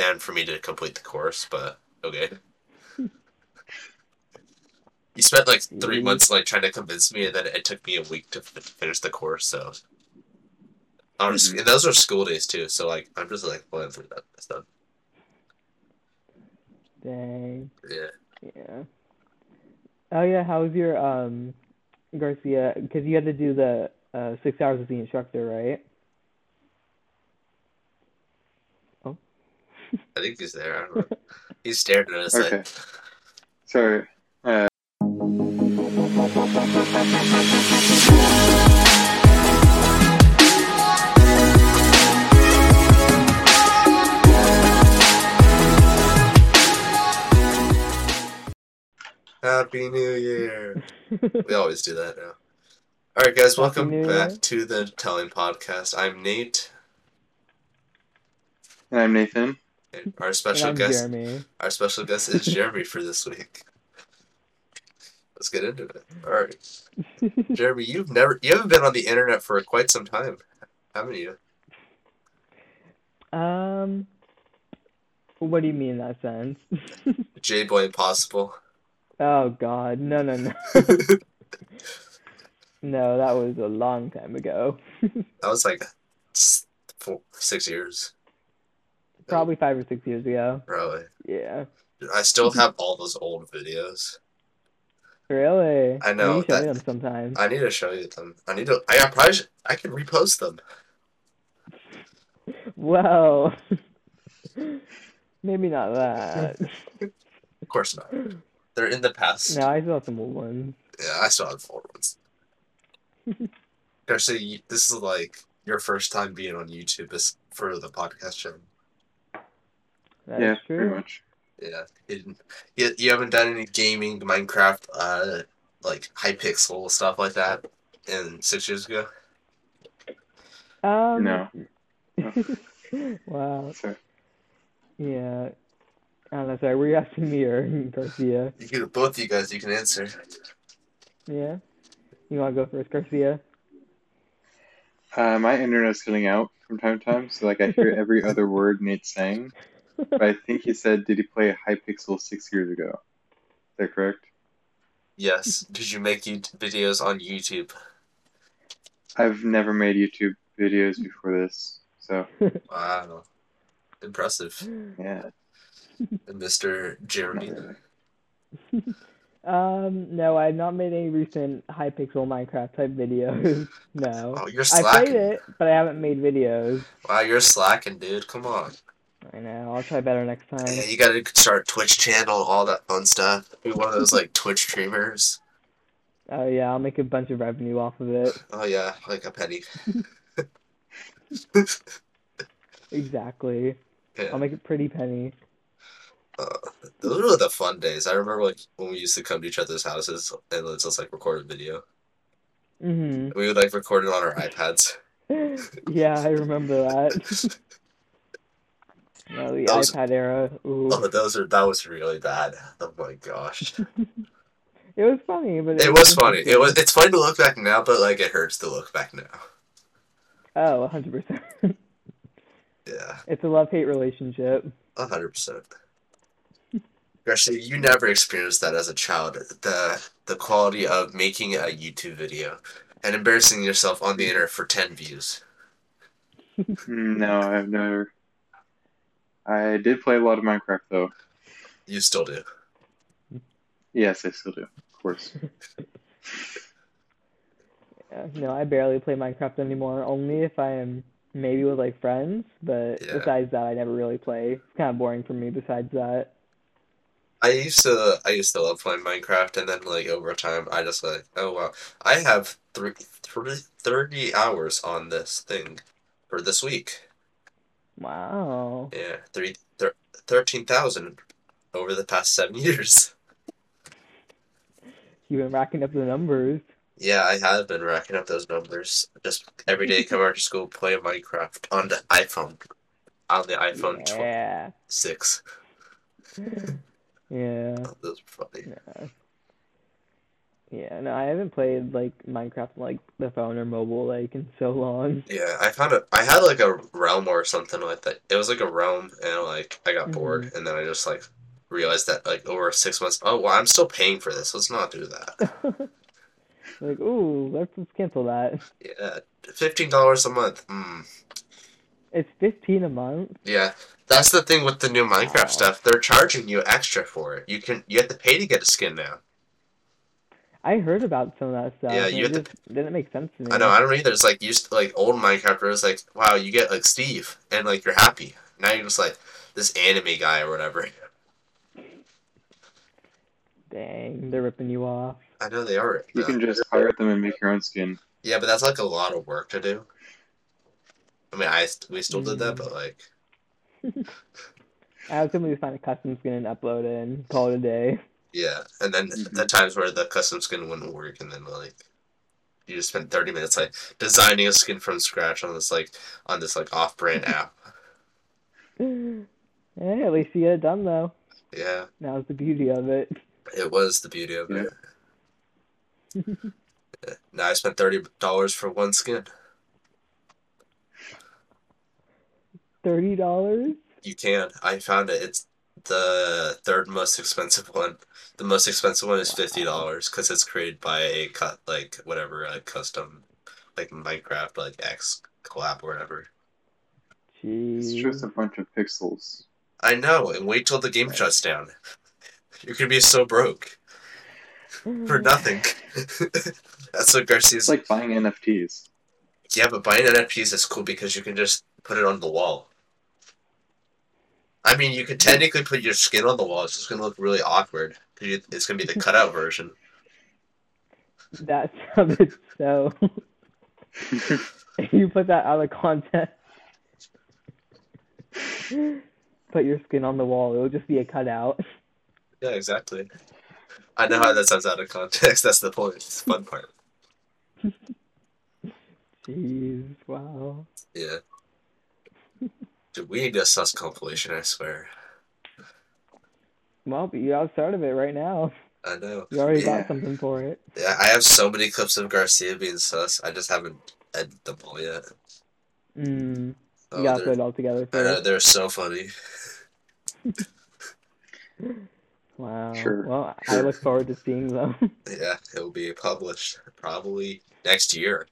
than for me to complete the course, but okay. He spent like three months like trying to convince me, and then it took me a week to f- finish the course. So, honestly, Mhm. and those are school days too. So like, I'm just like playing through that stuff. Dang. Yeah. Yeah. Oh yeah, how was your um Garcia? Because you had to do the uh, six hours with the instructor, right? I think he's there. I don't know. He's staring at us. Okay. Like, Sorry. Uh, Happy New Year. We always do that now. All right, guys, welcome back Year. to the Telling Podcast. I'm Nate, and I'm Nathan. Our special guest. Jeremy. Our special guest is Jeremy for this week. Let's get into it. All right, Jeremy, you've never, you haven't been on the internet for quite some time, haven't you? um, what do you mean in that sense? J Boy Impossible. oh God, no, no, no, no. That was a long time ago. That was like four, six years. Probably five or six years ago. Probably. Yeah. I still have all those old videos. Really? I know, You show me that- them sometime. I need to show you them. I need to. I, I probably should, I can repost them. Well, maybe not that. Of course not. They're in the past. No, I still have some old ones. Yeah, I still have four ones. Darcy, this is like your first time being on YouTube for the podcast channel. That's yeah, true. pretty much. Yeah, you, you, you haven't done any gaming, Minecraft, uh, like Hypixel stuff like that, in six years ago. Um, No. wow. Sorry. Yeah. I don't know. Sorry, were you asking me or Garcia? You can both you guys. You can answer. Yeah. You want to go first, Garcia? Uh, my internet's cutting out from time to time, so like I hear every other word Nate's saying. But I think he said, "Did he play Hypixel six years ago?" Is that correct? Yes. Did you make YouTube videos on YouTube? I've never made YouTube videos before this, so Wow. Impressive, yeah. Mr. Jeremy. Um, no, I've not made any recent Hypixel Minecraft type videos. No. Oh, you're I played slacking. it, but I haven't made videos. Wow, you're slacking, dude. Come on. I know. I'll try better next time. Yeah, you gotta start Twitch channel, all that fun stuff. Be one of those like Twitch streamers. Oh yeah, I'll make a bunch of revenue off of it. Oh yeah, like a penny. Exactly. Yeah. I'll make it pretty penny. Uh, those were the fun days. I remember like when we used to come to each other's houses and let's just like record a video. Mhm. We would like record it on our iPads. yeah, I remember that. No, the That was- iPad era. Ooh. Oh, those are that was really bad. Oh my gosh. It was funny, but It was funny. It was. It's funny to look back now, but like it hurts to look back now. Oh, 100%. Yeah, it's a love-hate relationship. a hundred percent. Actually, you never experienced that as a child. The the quality of making a YouTube video and embarrassing yourself on the internet for ten views. No, I've never. I did play a lot of Minecraft though. You still do. Yes, I still do, of course. Yeah, uh, no, I barely play Minecraft anymore. Only if I am maybe with like friends, but Yeah. besides that, I never really play. It's kind of boring for me. Besides that, I used to I used to love playing Minecraft and then like over time I just like oh wow I have three, three, 30 hours on this thing for this week wow. yeah three thir- 13,000 over the past seven years You've been racking up the numbers. yeah I have been racking up those numbers just every day come after school play Minecraft on the iPhone on the iPhone Yeah. 6 Yeah. those are funny yeah. Yeah, no, I haven't played like Minecraft like the phone or mobile like in so long. Yeah, I found it. I had like a realm or something like that. It was like a realm, and like I got bored, and then I just like realized that like over six months. Oh well, I'm still paying for this. Let's not do that. like, ooh, let's just cancel that. Yeah, fifteen dollars a month. Mm. It's fifteen a month. Yeah, that's the thing with the new Minecraft Wow. stuff. They're charging you extra for it. You can you have to pay to get a skin now. I heard about some of that stuff. Yeah, you it have just didn't make sense to me. I know. I don't either. It's like used to, like old Minecraft where it's like, wow, you get like Steve, and like you're happy. Now you're just like this anime guy or whatever. Dang, they're ripping you off. I know they are. You can just hire them and make your own skin. Yeah, but that's like a lot of work to do. I mean, I st- we still did that, mm. but like, I was simply just find a custom skin and upload it and call it a day. Yeah. And then Mhm. the times where the custom skin wouldn't work, and then like, you just spent thirty minutes like designing a skin from scratch on this like on this like off-brand app. Hey, at least you get it done though. Yeah, That was the beauty of it. it was the beauty of it. Yeah. Now I spent thirty dollars for one skin. Thirty dollars? You can. I found it. It's the third most expensive one. The most expensive one is fifty dollars because it's created by a cut like whatever a custom like Minecraft like X collab or whatever. It's Jeez. just a bunch of pixels. I know. And wait till the game shuts down. You're gonna be so broke for nothing. That's what Garcia's It's like buying NFTs. Yeah, but buying NFTs is cool because you can just put it on the wall. I mean, you could technically put your skin on the wall. It's just gonna look really awkward because it's gonna be the cutout version. That sounded so. you put that out of context. Put your skin on the wall. It'll just be a cutout. Yeah, exactly. I know how that sounds out of context. That's the point. It's the fun part. Jeez, wow. Yeah. Dude, we need a sus compilation. I swear. Well, but you got start of it right now. I know. You already Yeah. got something for it. Yeah, I have so many clips of Garcia being sus. I just haven't edited them all yet. Mm, you Oh, gotta put they're, it all together I know, they're so funny. Wow. Sure, Well, I look forward to seeing them. Yeah, it'll be published probably next year.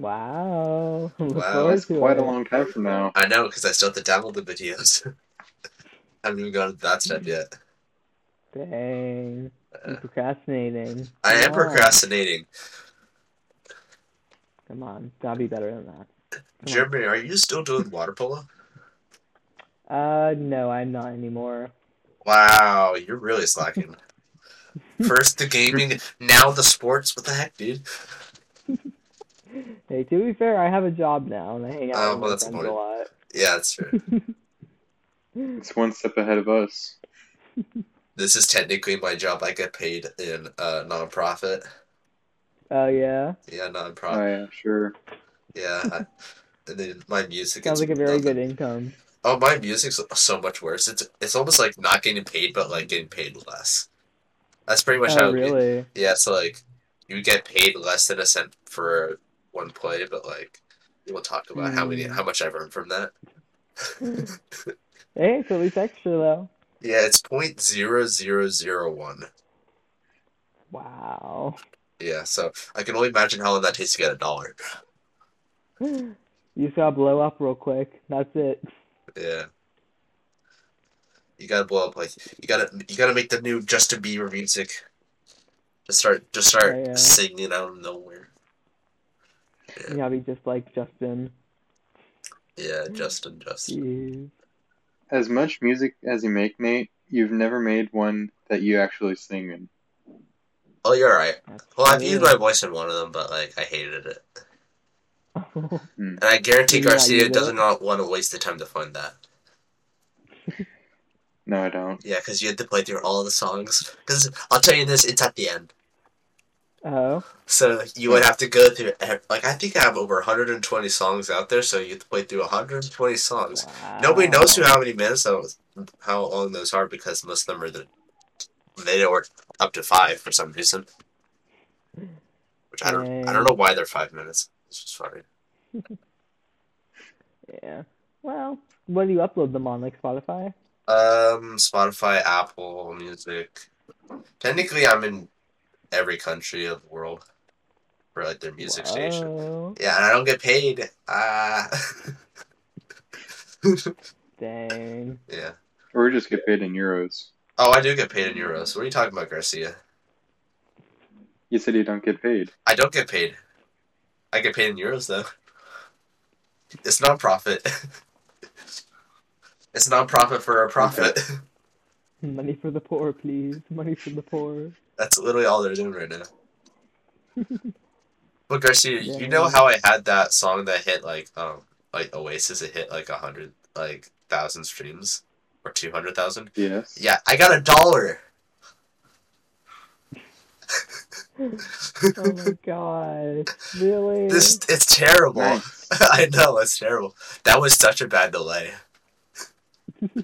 Wow. Look Wow, forward That's to quite it. a long time from now. I know because I still have to download the videos. I haven't even gone to that step yet. Dang. Uh, You're procrastinating. I am on. procrastinating. Come on. Gotta be better than that. Come on. Jeremy, are you still doing water polo? Uh, no, I'm not anymore. Wow, you're really slacking. First the gaming, now the sports. What the heck, dude? Hey, to be fair, I have a job now and I hang out Oh, with well, my that's friends a point. lot. Yeah, that's true. It's one step ahead of us. This is technically my job. I get paid in uh nonprofit. Oh yeah, Yeah, Oh nonprofit. yeah, sure. Yeah. I, and then my music. sounds like a very nothing. good income. Oh, my music's so much worse. It's it's almost like not getting paid, but like getting paid less. That's pretty much how. Oh it- really? Yeah, so like you get paid less than a cent for one play, but like we'll talk about how many Mm. how much I've earned from that. Hey, it's at least extra though. Yeah, it's point zero zero zero one. Wow. Yeah, so I can only imagine how long that takes to get a dollar. You just gotta blow up real quick. That's it. Yeah. You gotta blow up like you gotta you gotta make the new Justin Bieber music. Just start just start Oh, yeah. singing out of nowhere. You gotta be just like Justin. Yeah, Justin, Justin. Jeez. As much music as you make, Nate, you've never made one that you actually sing in. Oh, you're right. That's Well, I've used my voice in one of them, but like I hated it. Hmm. And I guarantee Did you not Garcia use it? does not want to waste the time to find that. No, I don't. Yeah, because you had to play through all the songs. Because I'll tell you this, it's at the end. Oh. So you would have to go through, like, I think I have over 120 songs out there, so you have to play through 120 songs. Wow. Nobody knows how many minutes, was, how long those are, because most of them are the, they were up to five for some reason. Which I don't I don't know why they're five minutes. It's just funny. Yeah. Well, what do you upload them on, like Spotify? Um, Spotify, Apple Music. Technically, I'm in every country of the world for like their music station. Yeah, and I don't get paid. Ah. Dang. yeah. Or just get paid in euros. Oh, I do get paid in euros. What are you talking about, Garcia? You said you don't get paid. I don't get paid. I get paid in euros though. It's not profit. it's not profit for a profit. Money for the poor, please. Money for the poor. That's literally all they're doing right now. But Garcia, you know how I had that song that hit like um like Oasis, it hit like a hundred like thousand streams or two hundred thousand. Yes. Yeah, I got a dollar. Oh my god. Really? this it's terrible. Nice. I know it's terrible. That was such a bad delay.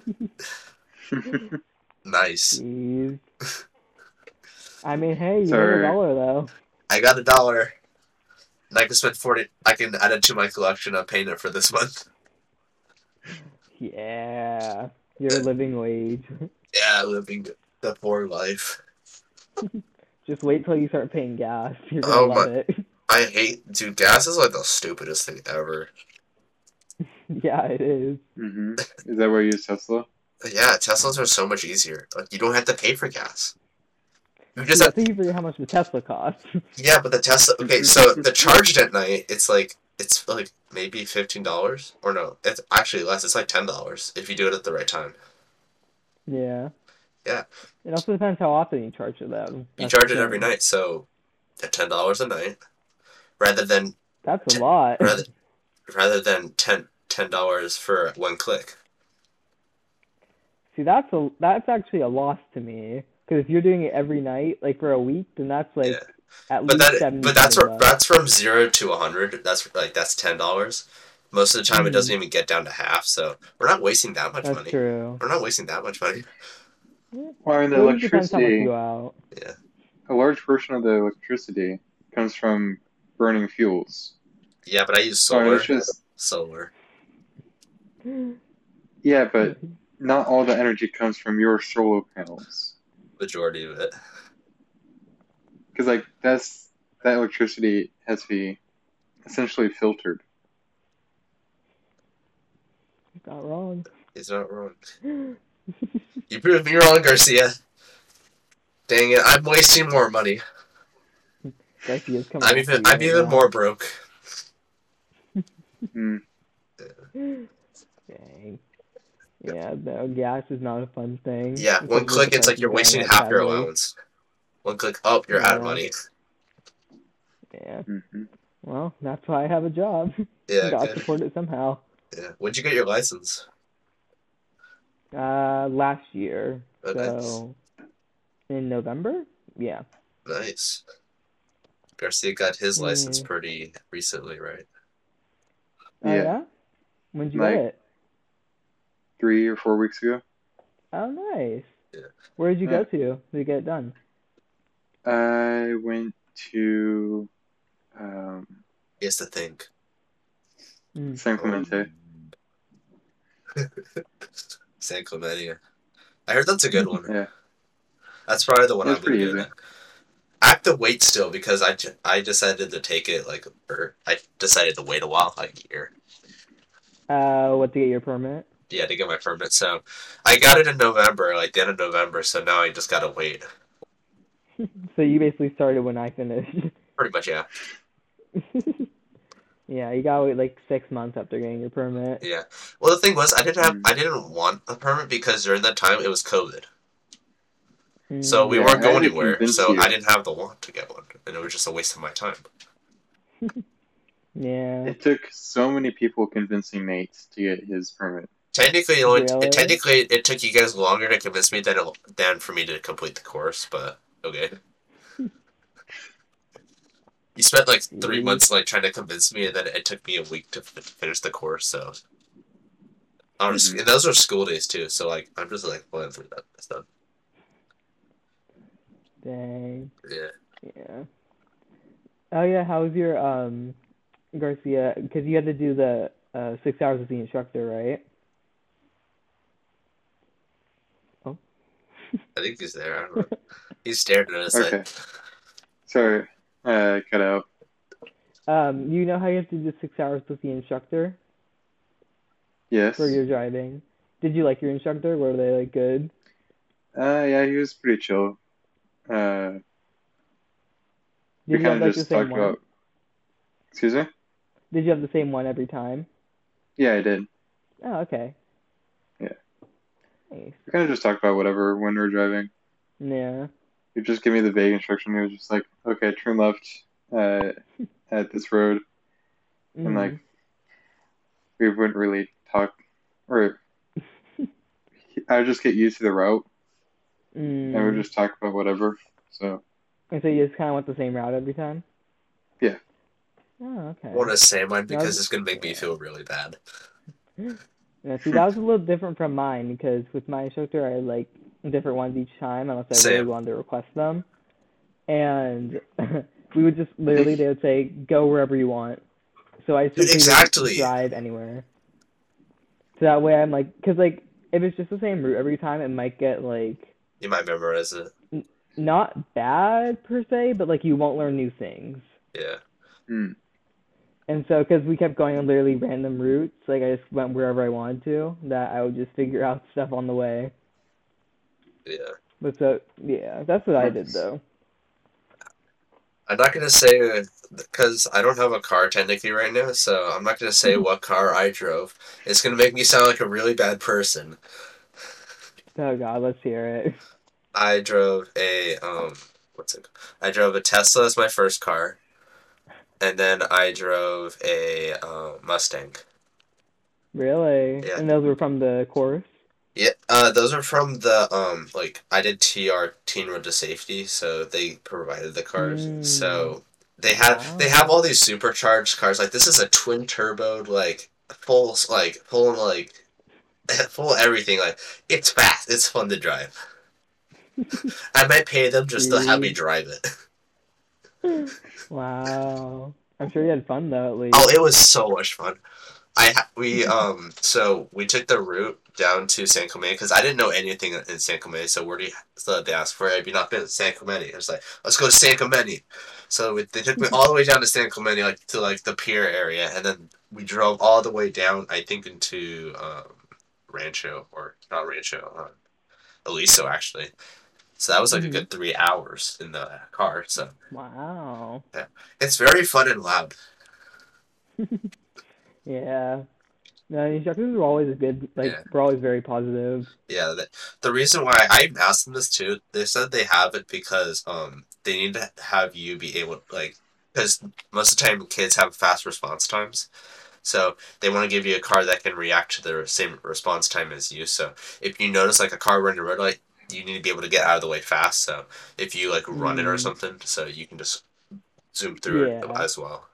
Nice. Jeez. I mean, hey, you made a dollar though. I got a dollar. And I can spend forty. I can add it to my collection of payment for this month. Yeah. Your living wage. Yeah, living the poor life. Just wait till you start paying gas. You're gonna Oh love my- it. I hate dude. Gas is like the stupidest thing ever. yeah, it is. hmm Is that where you use Tesla? Yeah, Teslas are so much easier. Like you don't have to pay for gas. You just Yeah, have, thank you for how much the Tesla costs. yeah, but the Tesla. Okay, so the charged at night, it's like it's like maybe fifteen dollars or no, it's actually less. It's like ten dollars if you do it at the right time. yeah. Yeah. It also depends how often you charge it though. You charge it every night, so at ten dollars a night, rather than That's a Ten- lot. rather rather than ten ten dollars for one click. See, that's a that's actually a loss to me. Because if you're doing it every night, like for a week, then that's like Yeah. at But least that seventy. but that's something from, that's from zero to a hundred. That's like that's ten dollars. Most of the time, it Mhm. doesn't even get down to half. So we're not wasting that much That's money. true. We're not wasting that much money. Well, I mean, the It really depends how much electricity, you out. a large portion of the electricity comes from burning fuels. Yeah, but I use solar. it's just, Solar. yeah, but not all the energy comes from your solar panels. Majority of it. Because, like, that's, that electricity has to be essentially filtered. It's not wrong. He's not wrong. You proved me wrong, Garcia. Dang it! I'm wasting more money. Garcia's coming I'm even I'm right even now. more broke. Mm. Dang. Yeah, no, gas is not a fun thing. Yeah, one Especially click, it's like you're wasting half your allowance. One click up, you're out of money. Yeah. hmm Well, that's why I have a job. Yeah, Got to support it somehow. Yeah. When'd you get your license? Uh, last year. Oh, nice. So in November? Yeah. Nice. Garcia got his license Mm. pretty recently, right? Oh Yeah. yeah. When'd you Like- get it? Three or four weeks ago. Oh, nice. Yeah. Where did you Yeah. go to? Did you get it done? I went to um, He has to think. Mm. San Clemente. San Clemente. I heard that's a good one. Yeah. That's probably the one It's I'm pretty gonna do. easy. I have to wait still because I, I decided to take it like or I decided to wait a while like a year. Uh, what to get your permit? Yeah, to get my permit. So I got it in November, like the end of November. So now I just gotta wait. So you basically started when I finished. Pretty much, yeah. yeah, you gotta wait like six months after getting your permit. Yeah. Well, the thing was, I didn't have. I didn't want a permit because during that time it was COVID. Mm. So we Yeah, weren't going anywhere. So you. I didn't have the want to get one, and it was just a waste of my time. Yeah. It took so many people convincing Nate to get his permit. Technically, it only, Really? technically, it took you guys longer to convince me than it, than for me to complete the course. But okay. You spent like three months like trying to convince me, and then it took me a week to f- finish the course. So, honestly, Mhm. and those are school days too. So like, I'm just like going through that stuff. Dang. Yeah. Yeah. Oh yeah, how was your um Garcia? Because you had to do the uh six hours with the instructor, right? I think he's there. I don't know. He's staring at us Okay. like, Sorry, uh, cut out. um, you know how you have to do six hours with the instructor Yes. for your driving? Did you like your instructor? Were they like good? Uh, yeah, he was pretty chill. Uh, Did you kind of like just same talked one? about. Excuse me? Did you have the same one every time? Yeah, I did. Oh, okay. Yeah. Nice. We kind of just talked about whatever when we're driving. Yeah. He just gave me the vague instruction. He was just like, okay, turn left uh, at this road. And like, Mhm. we wouldn't really talk, or I would just get used to the route and Mm. we'd just talk about whatever. So, And so you just kind of went the same route every time? Yeah. Oh, okay. I want to say mine because was- it's gonna make me feel really bad. Yeah, see, that was a little different from mine because with my instructor, I had, like different ones each time unless I really wanted to request them. And we would just literally, they would say, go wherever you want. So I simply would just exactly. drive anywhere. So that way I'm like, because like if it's just the same route every time, it might get like You might memorize it. N- not bad per se, but like you won't learn new things. Yeah. mm, And so, because we kept going on literally random routes, like I just went wherever I wanted to, that I would just figure out stuff on the way. Yeah. But so, yeah, that's what I did though. I'm not gonna say because I don't have a car technically right now, so I'm not gonna say what car I drove. It's gonna make me sound like a really bad person. Oh God, let's hear it. I drove a um, what's it? I drove a Tesla as my first car, and then I drove a uh, Mustang. Really? Yeah. And those were from the course? Yeah, uh, those are from the um, like I did TR Teen Road to Safety, so they provided the cars. Mm. So they have they have all these supercharged cars. Like this is a twin turbo, like full like full like full everything. Like it's fast. It's fun to drive. I might pay them just to have me drive it. Wow. I'm sure you had fun though, at least. Oh, it was so much fun. I we um so we took the route down to San Clemente because I didn't know anything in San Clemente. So where do you so they asked for? Have you not been to San Clemente? I was like, let's go to San Clemente. So we, they took me all the way down to San Clemente, like to like the pier area, and then we drove all the way down. I think into um, Rancho or not Rancho, uh, Aliso actually. So that was like a Mhm. good three hours in the car. So Wow. yeah, it's very fun and loud. Yeah. No, the instructors were always good. Like, Yeah. were always very positive. Yeah, the, the reason why I asked them this too, they said they have it because um they need to have you be able like because most of the time kids have fast response times, so they want to give you a car that can react to the same response time as you. So if you notice like a car running a red light, you need to be able to get out of the way fast. So if you like run it or Mm. something, so you can just zoom through it as well.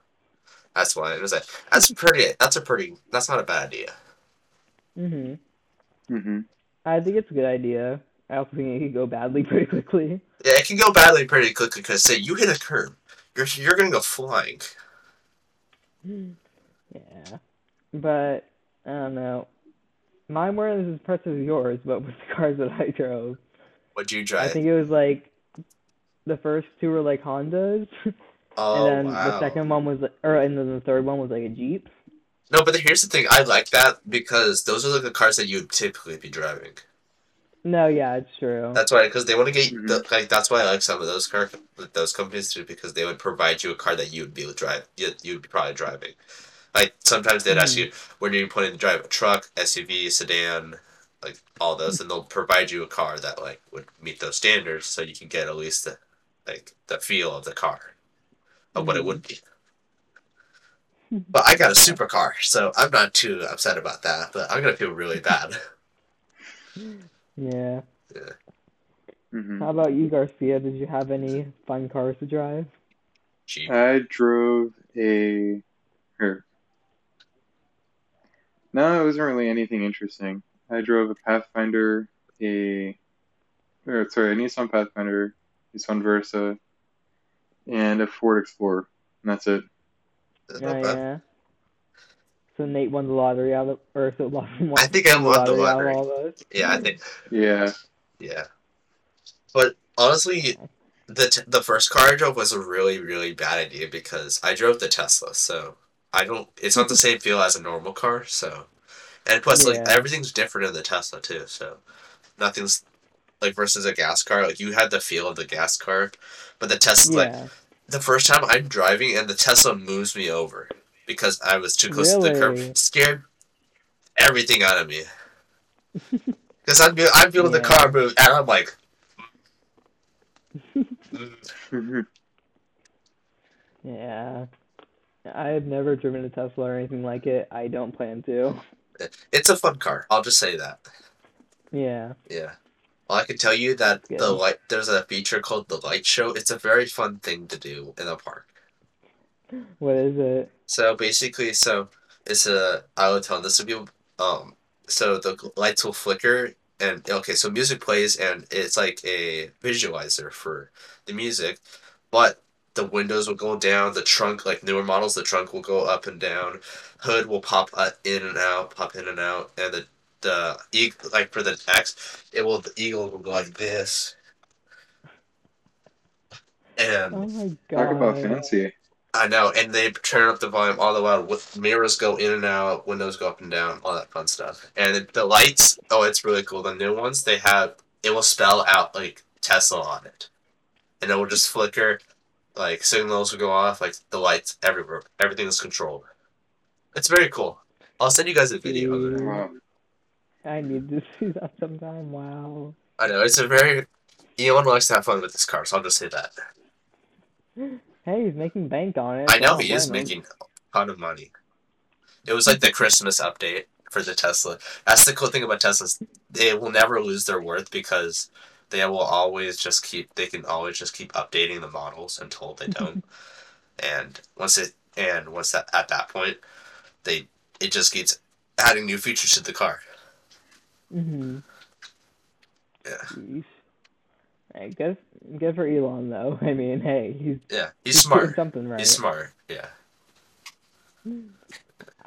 That's why it was like that's pretty. That's a pretty. That's not a bad idea. Mm Mhm. Mm hmm I think it's a good idea. I also think it could go badly pretty quickly. Yeah, it can go badly pretty quickly because say you hit a curb, you're you're gonna go flying. Yeah. But I don't know. Mine weren't as impressive as yours, but with the cars that I drove. What'd you drive? I think it was like the first two were like Hondas, oh and then wow. the second one was or and then the third one was like a Jeep. No, but here's the thing. I like that because those are like the cars that you would typically be driving. No, yeah, it's true. That's why, because they want to get the, like. That's why I like some of those car those companies too, because they would provide you a car that you would be drive. You you'd be probably driving. Like sometimes they'd ask Mhm. you, "When are you planning to drive a truck, SUV, sedan, like all those?" And they'll provide you a car that like would meet those standards, so you can get at least the like the feel of the car of what it would be. But I got a supercar, so I'm not too upset about that. But I'm gonna feel really bad. Yeah. hmm How about you, Garcia? Did you have any fun cars to drive? Gee. I drove a. Or, no, it wasn't really anything interesting. I drove a Pathfinder, a. Or, sorry, a Nissan Pathfinder, Nissan Versa, and a Ford Explorer. and that's it. Not Oh, yeah. So Nate won the lottery out of, or so Lawson won I think I won the out lottery. of all those. Yeah, I think Yeah. yeah. But honestly, the t- the first car I drove was a really really bad idea because I drove the Tesla, so I don't. It's not the same feel as a normal car, so. And plus, like everything's different in the Tesla too, so nothing's like versus a gas car. Like you had the feel of the gas car, but the Tesla, like the first time I'm driving and the Tesla moves me over because I was too close to the Really? curb, scared everything out of me. Because I'm I'm feeling the car move, and I'm like, mm, Yeah. I've never driven a Tesla or anything like it. I don't plan to. It's a fun car. I'll just say that. Yeah. Yeah. Well, I can tell you that the light there's a feature called the light show. It's a very fun thing to do in the park. What is it? So basically, so it's a I will tell this will be um so the lights will flicker and okay so music plays and it's like a visualizer for the music, but the windows will go down. The trunk like newer models, the trunk will go up and down. Hood will pop uh, in and out, pop in and out, and the the e- like for the X, it will the eagle will go like this. And Oh my god. Talk about fancy. I know, and they turn up the volume all the while. With mirrors go in and out, windows go up and down, all that fun stuff. And the lights, oh, it's really cool. The new ones, they have it will spell out like Tesla on it, and it will just flicker, like signals will go off, like the lights everywhere. Everything is controlled. It's very cool. I'll send you guys a video of it. Wow. I need to see that sometime. Wow. I know it's a very. Elon likes to have fun with this car, so I'll just say that. Hey, he's making bank on it. I know so he is why making a ton of money. It was like the Christmas update for the Tesla. That's the cool thing about Teslas. They will never lose their worth because they will always just keep they can always just keep updating the models until they don't. and once it and once that at that point they it just keeps adding new features to the car. Mm Mhm. Yeah. Jeez. I guess good for Elon though. I mean, hey, he's Yeah. He's he's smart. something right. He's smart. Yeah.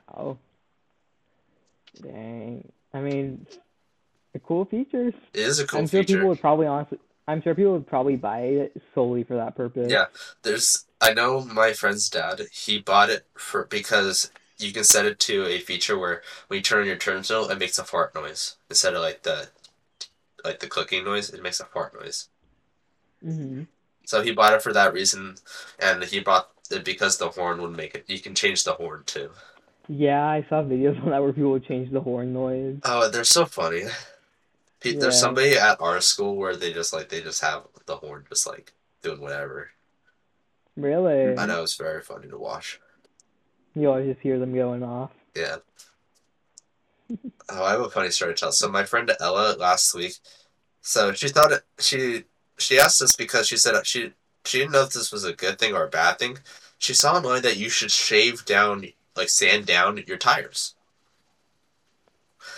Wow. Dang. I mean, the cool features. It is a cool I'm sure feature. people would probably honestly. I'm sure people would probably buy it solely for that purpose. Yeah. There's I know my friend's dad, he bought it for because you can set it to a feature where when you turn on your turn signal it makes a fart noise. Instead of like the like the clicking noise, it makes a fart noise. hmm So he bought it for that reason and he bought it because the horn would make it you can change the horn too. Yeah, I saw videos on that where people would change the horn noise. Oh, they're so funny. There's somebody at our school where they just like they just have the horn just like doing whatever. Really? I know it's very funny to watch. You always just hear them going off. Yeah. Oh, I have a funny story to tell. So my friend Ella last week, so she thought it. She she asked us because she said she she didn't know if this was a good thing or a bad thing. She saw online that you should shave down, like sand down your tires.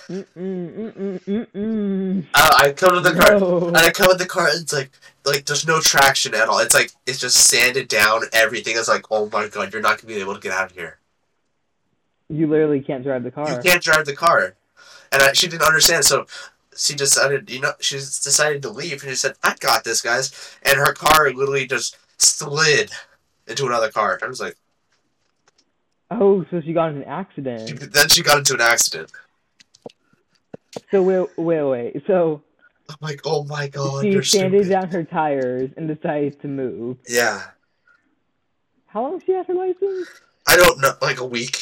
Mm mm mm mm mm. Uh, I come to the car No. and I come to the car and it's like like there's no traction at all. It's like it's just sanded down. Everything is like oh my god, you're not gonna be able to get out of here. You literally can't drive the car. You can't drive the car. And I, she didn't understand, so she decided, you know, she decided to leave, and she said, I got this, guys. And her car literally just slid into another car. I was like, Oh, so she got in an accident. then she got into an accident. So wait, wait, wait. So I'm like, oh my god, she you're sanded stupid. down her tires and decided to move. Yeah. How long has she had her license? I don't know, like a week.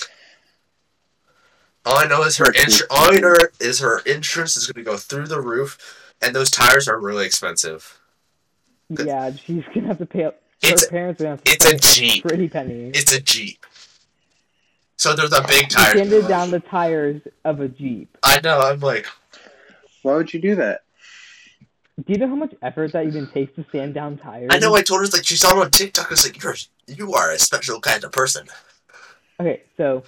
All I know is her insur- all I know is her insurance is going to go through the roof, and those tires are really expensive. Yeah, she's gonna have to pay up. Her It's parents are gonna have to it's a Jeep. pretty penny. It's a Jeep. So there's a the big She tires. sanded down the tires of a Jeep. I know. I'm like, Why would you do that? Do you know how much effort that even takes to sand down tires? I know. I told her like she saw it on TikTok. I was like, you're you are a special kind of person. Okay, so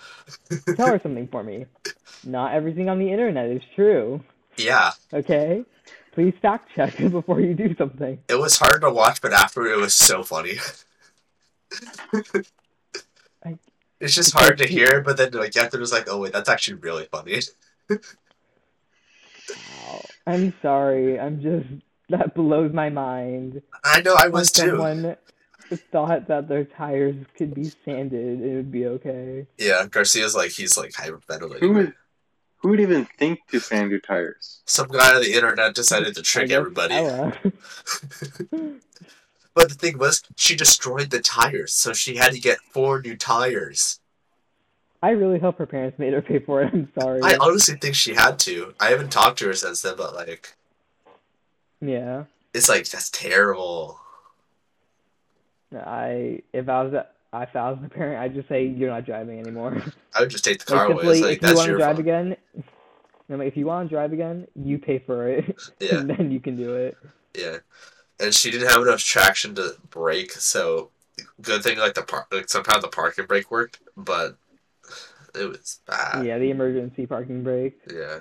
tell her something for me. Not everything on the internet is true. Yeah, Okay, please fact check before you do something. it was hard to watch, but after it was so funny. It's just hard to hear, but then like after was like, oh wait, that's actually really funny. Wow. I'm sorry. I'm just that blows my mind. I know I When was too. someone thought that their tires could be sanded, it would be okay. Yeah, Garcia's like he's like hyperventilating. Who would who would even think to sand your tires? Some guy on the internet decided to trick everybody. But the thing was, she destroyed the tires, so she had to get four new tires. I really hope her parents made her pay for it. I'm sorry. I honestly think she had to. I haven't talked to her since then, but like, Yeah. it's like that's terrible. I if I was a, if I was the parent, I'd just say you're not driving anymore. I would just take the Like car away. simply, like if you want to drive fault. again, I'm like, if you want to drive again, you pay for it, Yeah, and then you can do it. yeah. And she didn't have enough traction to brake, so good thing like the park, like somehow the parking brake worked, but it was bad. Yeah, the emergency parking brake. Yeah.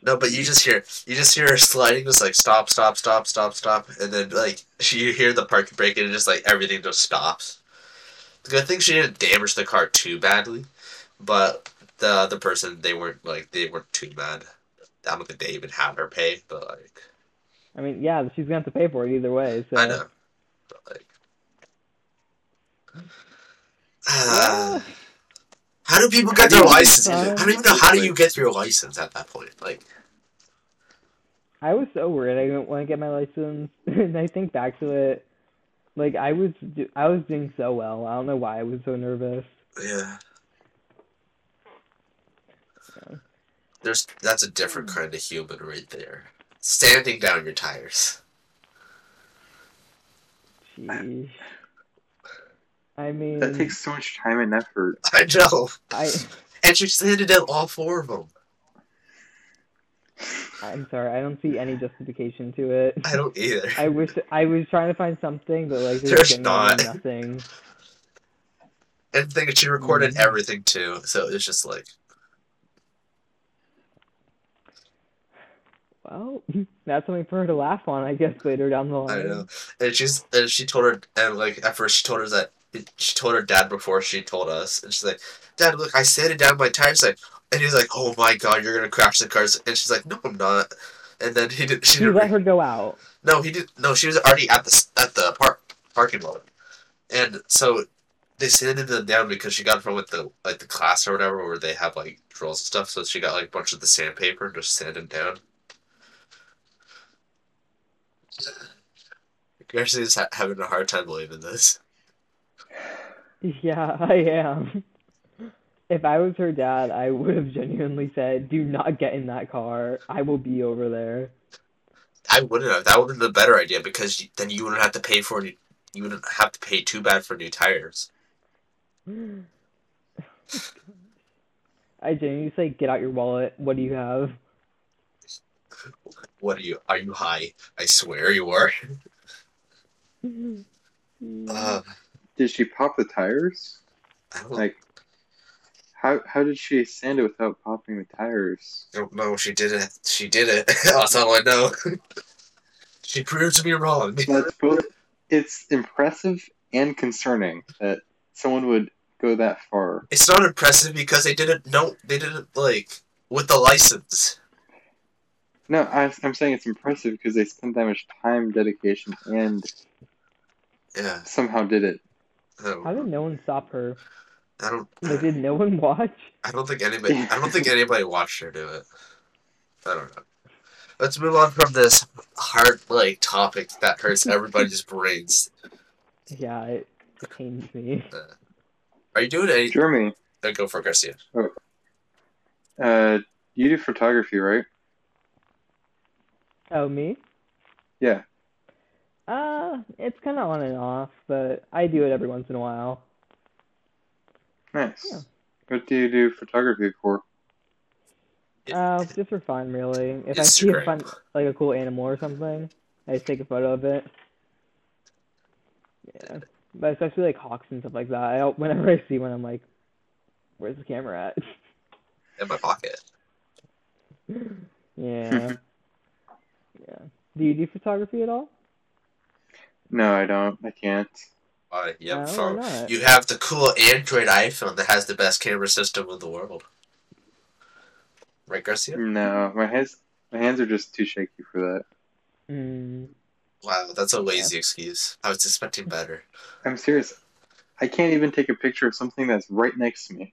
No, but you just hear you just hear her sliding, just like stop, stop, stop, stop, stop, and then like she you hear the parking brake, and it just like everything just stops. The good thing she didn't damage the car too badly, but the other person they weren't like they weren't too mad. I don't think they even had her pay, but like I mean, yeah, she's gonna have to pay for it either way. So I know, but like. Yeah. How do people get their license? I don't even know how do you get your license at that point. Like, I was so worried I didn't want to get my license, and I think back to it, like I was do- I was doing so well. I don't know why I was so nervous. yeah. Yeah. There's that's a different kind of human right there. Standing down your tires. Sheesh. I mean, That takes so much time and effort. I know. I And she sanded down all four of them. I'm sorry, I don't see any justification to it. I don't either. I wish I was trying to find something, but like There's there's not. nothing. And the thing is, she recorded Mhm. everything too, so it's just like, Well, that's something for her to laugh on, I guess, later down the line. I know. And she's and she told her and like at first she told her that she told her dad before she told us, and she's like, "Dad, look, I sanded down my tires." Like, and he's like, "Oh my god, you're gonna crash the cars!" And she's like, "No, I'm not." And then he did. She She didn't. let her go out. No, he did. No, she was already at the at the park parking lot, and so they sanded them down because she got from with the like the class or whatever where they have like drills and stuff. So she got like a bunch of the sandpaper and just sanded down. Garcia's ha- having a hard time believing this. Yeah, I am. If I was her dad, I would have genuinely said, "Do not get in that car. I will be over there." I wouldn't have. That would have been the better idea because then you wouldn't have to pay for new, you wouldn't have to pay too bad for new tires. I genuinely say, "Get out your wallet. What do you have?" What are you? Are you high? I swear you are. Uh, Did she pop the tires? I don't, Like, how how did she sand it without popping the tires? don't know. She did it. She did it. That's all I know. she proved me wrong. That's both. It's impressive and concerning that someone would go that far. It's not impressive because they didn't know. They didn't like with the license. No, I, I'm saying it's impressive because they spent that much time, dedication, and Yeah. somehow did it. I. How did no one stop her? I don't. Like, did no one watch? I don't think anybody. I don't think anybody watched her do it. I don't know. Let's move on from this hard like topic that hurts everybody's brains. Yeah, it, it pains me. Are you doing any? Jeremy, Uh, go for it, Garcia. uh, you do photography, right? Oh, me? Yeah. Uh, it's kind of on and off, but I do it every once in a while. Nice. Yeah. What do you do photography for? Uh, just for fun, really. If I see a fun, like a cool animal or something, I just take a photo of it. Yeah, but especially like hawks and stuff like that. I whenever I see one, I'm like, "Where's the camera at?" in my pocket. yeah, yeah. Do you do photography at all? No, I don't. I can't. Why? You have a Uh, why phone. not? You have the cool Android iPhone that has the best camera system in the world. Right, Garcia? No, my hands my hands are just too shaky for that. Mm, Wow, that's a lazy excuse. I was expecting better. I'm serious. I can't even take a picture of something that's right next to me.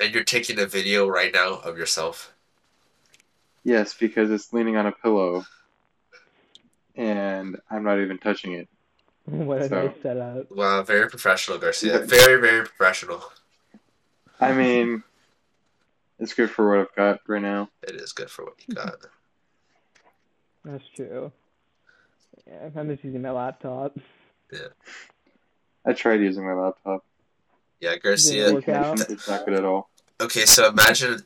And you're taking a video right now of yourself. Yes, because it's leaning on a pillow, and I'm not even touching it. what a So- nice setup. Wow, very professional, Garcia. Very, very professional. I mean, it's good for what I've got right now. It is good for what you got. That's true. Yeah, I'm just using my laptop. Yeah. I tried using my laptop. Yeah, Garcia. It's not good at all. Okay, so imagine,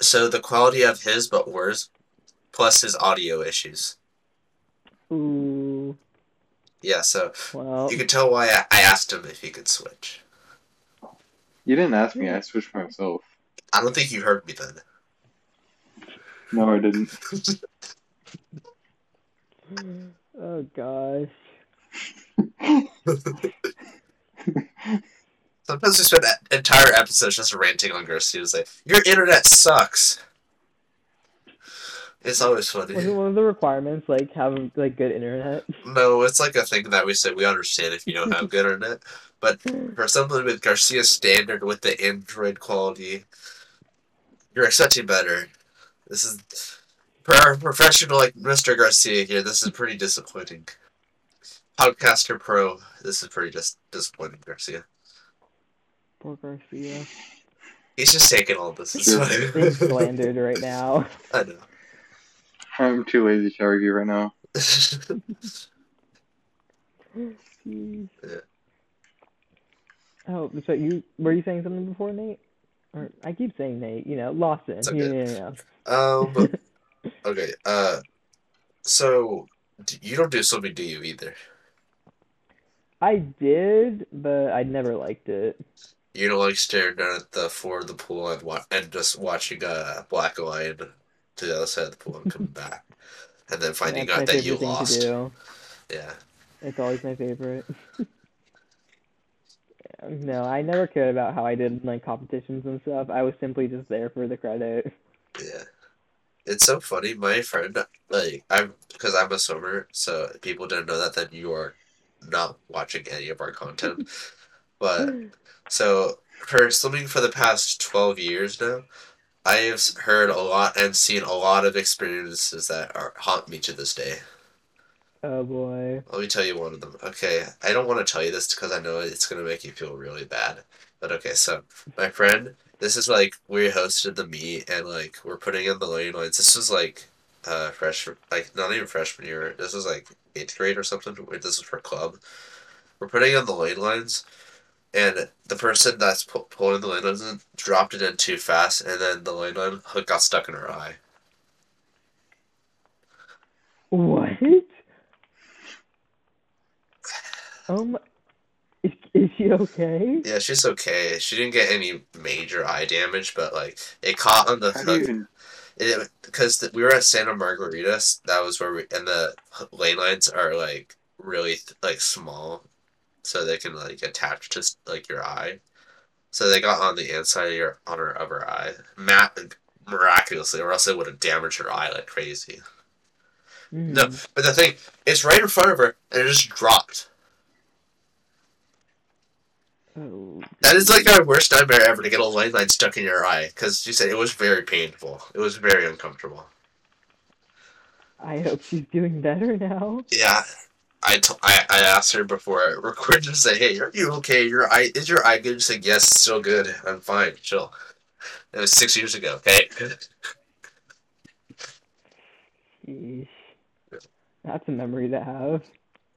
so the quality of his but worse, plus his audio issues. Ooh, Yeah, so well, you can tell why I, I asked him if he could switch. You didn't ask me. I switched myself. I don't think you heard me then. No, I didn't. oh gosh. Sometimes we spend entire episodes just ranting on Garcia's like, your internet sucks. It's always funny. Wasn't one of the requirements like having like good internet? No, it's like a thing that we said we understand if you don't have good internet. But for something with Garcia's standard with the Android quality, you're expecting better. This is for a professional like Mr. Garcia here. This is pretty disappointing. Podcaster Pro, this is pretty dis- disappointing, Garcia. Poor Garcia. He's just taking all this. It's Sure. Being fine. slandered right now. I know. I'm too lazy to argue right now. Jeez. Yeah. Oh, so you were you saying something before, Nate? Or I keep saying Nate. You know, Lawson. It's Yeah, okay. yeah, um. okay. Uh. So you don't do swimming, do you either? I did, but I never liked it. You don't like staring down at the floor of the pool and wa- and just watching a black lion to the other side of the pool and coming back, and then finding out that you lost. Yeah. It's always my favorite. no, I never cared about how I did in, like competitions and stuff. I was simply just there for the credit. Yeah. It's so funny. My friend, like, I'm because I'm a swimmer, so people didn't know that. Then you are not watching any of our content. But so for swimming for the past twelve years now, I have heard a lot and seen a lot of experiences that are haunt me to this day. Oh boy. Let me tell you one of them. Okay, I don't want to tell you this because I know it's gonna make you feel really bad. But okay, so my friend, this is like we hosted the meet and like we're putting in the lane lines. This was like uh freshman, like not even freshman year. This was like eighth grade or something. This is for club. We're putting in the lane lines, and the person that's pu- pulling the lane lines in dropped it in too fast, and then the lane line hook got stuck in her eye. What? My. Is, is she okay? Yeah, she's okay. She didn't get any major eye damage, but like it caught on the How hook. even? It, because th- we were at Santa Margarita, that was where we and the lane lines are like really th- like small, so they can like attach to like your eye. So they got on the inside of your on her of her eye, miraculously, or else it would have damaged her eye like crazy. No, Mhm. but the thing, it's right in front of her, and it just dropped. Oh. That is like our worst nightmare ever to get a lane line stuck in your eye, because she said it was very painful. It was very uncomfortable. I hope she's doing better now. Yeah, I, t- I, I asked her before I recorded to say, "Hey, are you okay? Your eye is your eye good?" She's like, "Yes, still good. I'm fine. Chill." It was six years ago. Okay. That's a memory to have.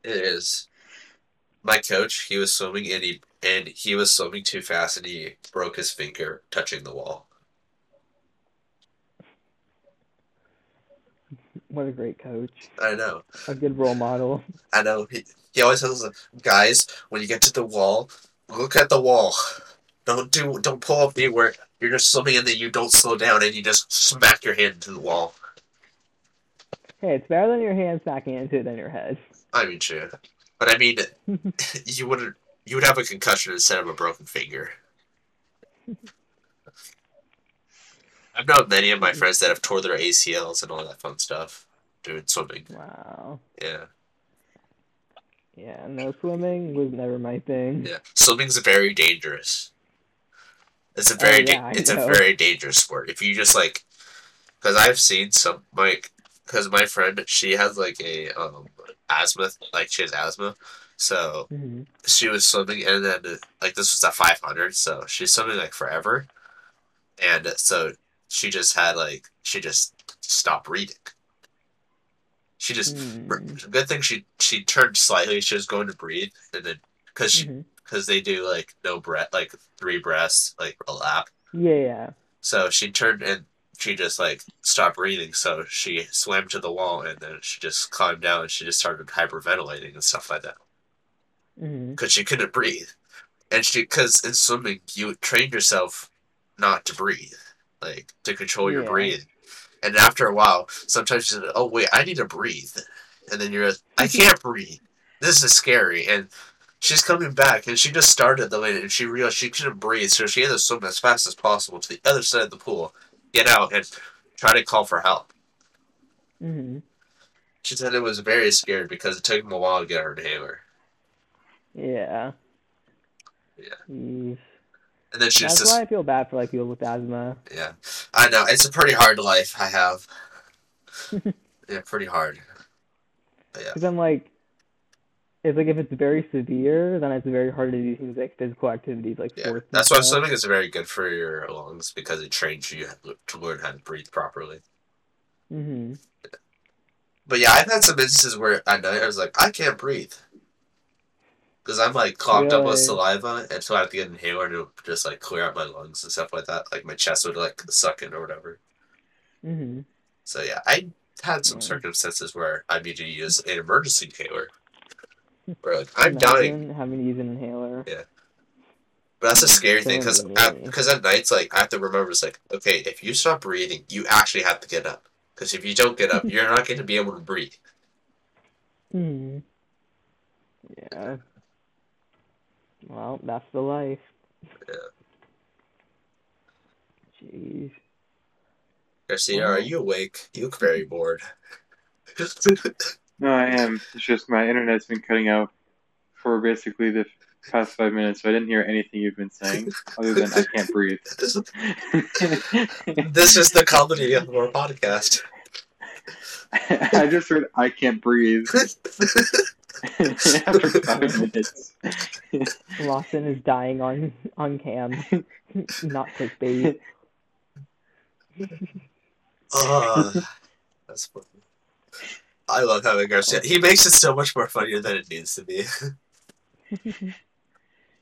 It is. My coach, he was swimming and he and he was swimming too fast and he broke his finger touching the wall. What a great coach. I know. A good role model. I know. He, he always tells us, guys, when you get to the wall, look at the wall. Don't do don't pull up anywhere. You're just swimming and then you don't slow down and you just smack your hand into the wall. Hey, it's better than your hand smacking into it than your head. I mean, sure. But I mean, you wouldn't. You would have a concussion instead of a broken finger. I've known many of my friends that have tore their ACLs and all that fun stuff doing swimming. wow. Yeah, Yeah, no swimming was never my thing. yeah. Swimming's very dangerous. It's a very, Oh, yeah, da- it's a very dangerous sport. If you just like, because I've seen some like, because my friend she has like a um asthma, like she has asthma, so hmm she was swimming and then like this was at 500 so she's swimming like forever and so she just had like she just stopped breathing she just Mm. good thing she she turned slightly she was going to breathe and then because she because they do like no breath like three breaths like a lap Yeah, yeah. so she turned and she just like stopped breathing so she swam to the wall and then she just climbed down and she just started hyperventilating and stuff like that because she couldn't breathe. And she, because in swimming, you train yourself not to breathe, like to control your Yeah. breathing. And after a while, sometimes you're like, oh, wait, I need to breathe. And then you're like, I can't breathe. This is scary. And she's coming back, and she just started the lane, and she realized she couldn't breathe. So she had to swim as fast as possible to the other side of the pool, get out, and try to call for help. hmm She said it was very scary because it took him a while to get her to inhaler. Yeah. Yeah. And then she was That's just, why I feel bad for like people with asthma. Yeah, I know it's a pretty hard life I have. yeah, pretty hard. But yeah, Because I'm like, it's like if it's very severe, then it's very hard to do things like physical activities like yeah. sports. That's why swimming is very good for your lungs because it trains you to learn how to breathe properly. hmm But yeah, I've had some instances where at night I was like, I can't breathe. Because I'm like clogged up with saliva, and so I have to get an inhaler to just like clear out my lungs and stuff like that. Like my chest would like suck in or whatever. hmm So yeah, I had some Yeah. circumstances where I need to use an emergency inhaler. Where like I'm dying, having to use an inhaler. Yeah, but that's a scary thing because because at nights like I have to remember it's like okay if you stop breathing you actually have to get up because if you don't get up you're not going to be able to breathe. Hmm. Yeah. Well, that's the life. Yeah. Jeez. Garcia, are you awake? You look very bored. No, I am. It's just my internet's been cutting out for basically the past five minutes, so I didn't hear anything you've been saying other than I can't breathe. this is the comedy of our podcast. I just heard I can't breathe after five minutes. Lawson is dying on on cam, not clickbait. Ah, that's funny. I love having Garcia. He makes it so much more funnier than it needs to be.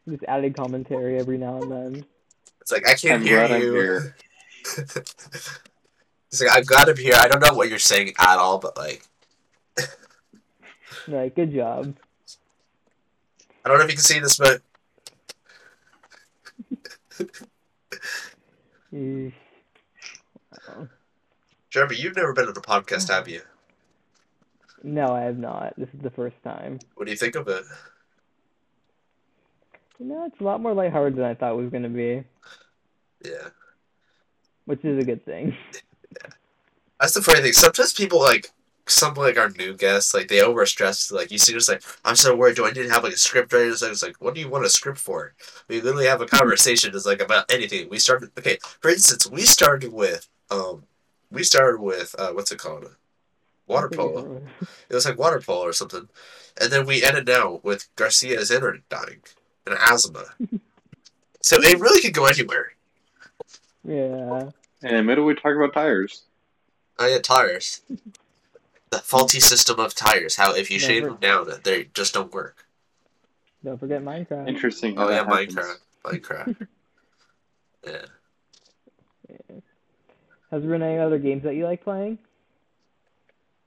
Just added commentary every now and then. It's like I can't I'm hear glad I'm you. here. It's like I've got him here. I don't know what you're saying at all, but like Like, good job. I don't know if you can see this, but. Wow. Jeremy, you've never been on a podcast, have you? No, I have not. This is the first time. What do you think of it? You know, it's a lot more lighthearted than I thought it was gonna be, Yeah, which is a good thing. that's the funny thing. Sometimes people like some like our new guests, like they overstress. Like you see, just like I'm so worried. Do I need to have like a script ready? It's like, it's like, what do you want a script for? We literally have a conversation. It's like about anything. We started. Okay, for instance, we started with um, we started with uh, what's it called? Water polo. It was like water polo or something. And then we ended now with Garcia's internet dying and asthma. so it really could go anywhere. Yeah. And in the middle, we talk about tires. Oh yeah, tires. The faulty system of tires. How if you shave them down, they just don't work. Don't forget Minecraft. Interesting. Oh yeah, happens. Minecraft. Minecraft. yeah. Has there been any other games that you like playing?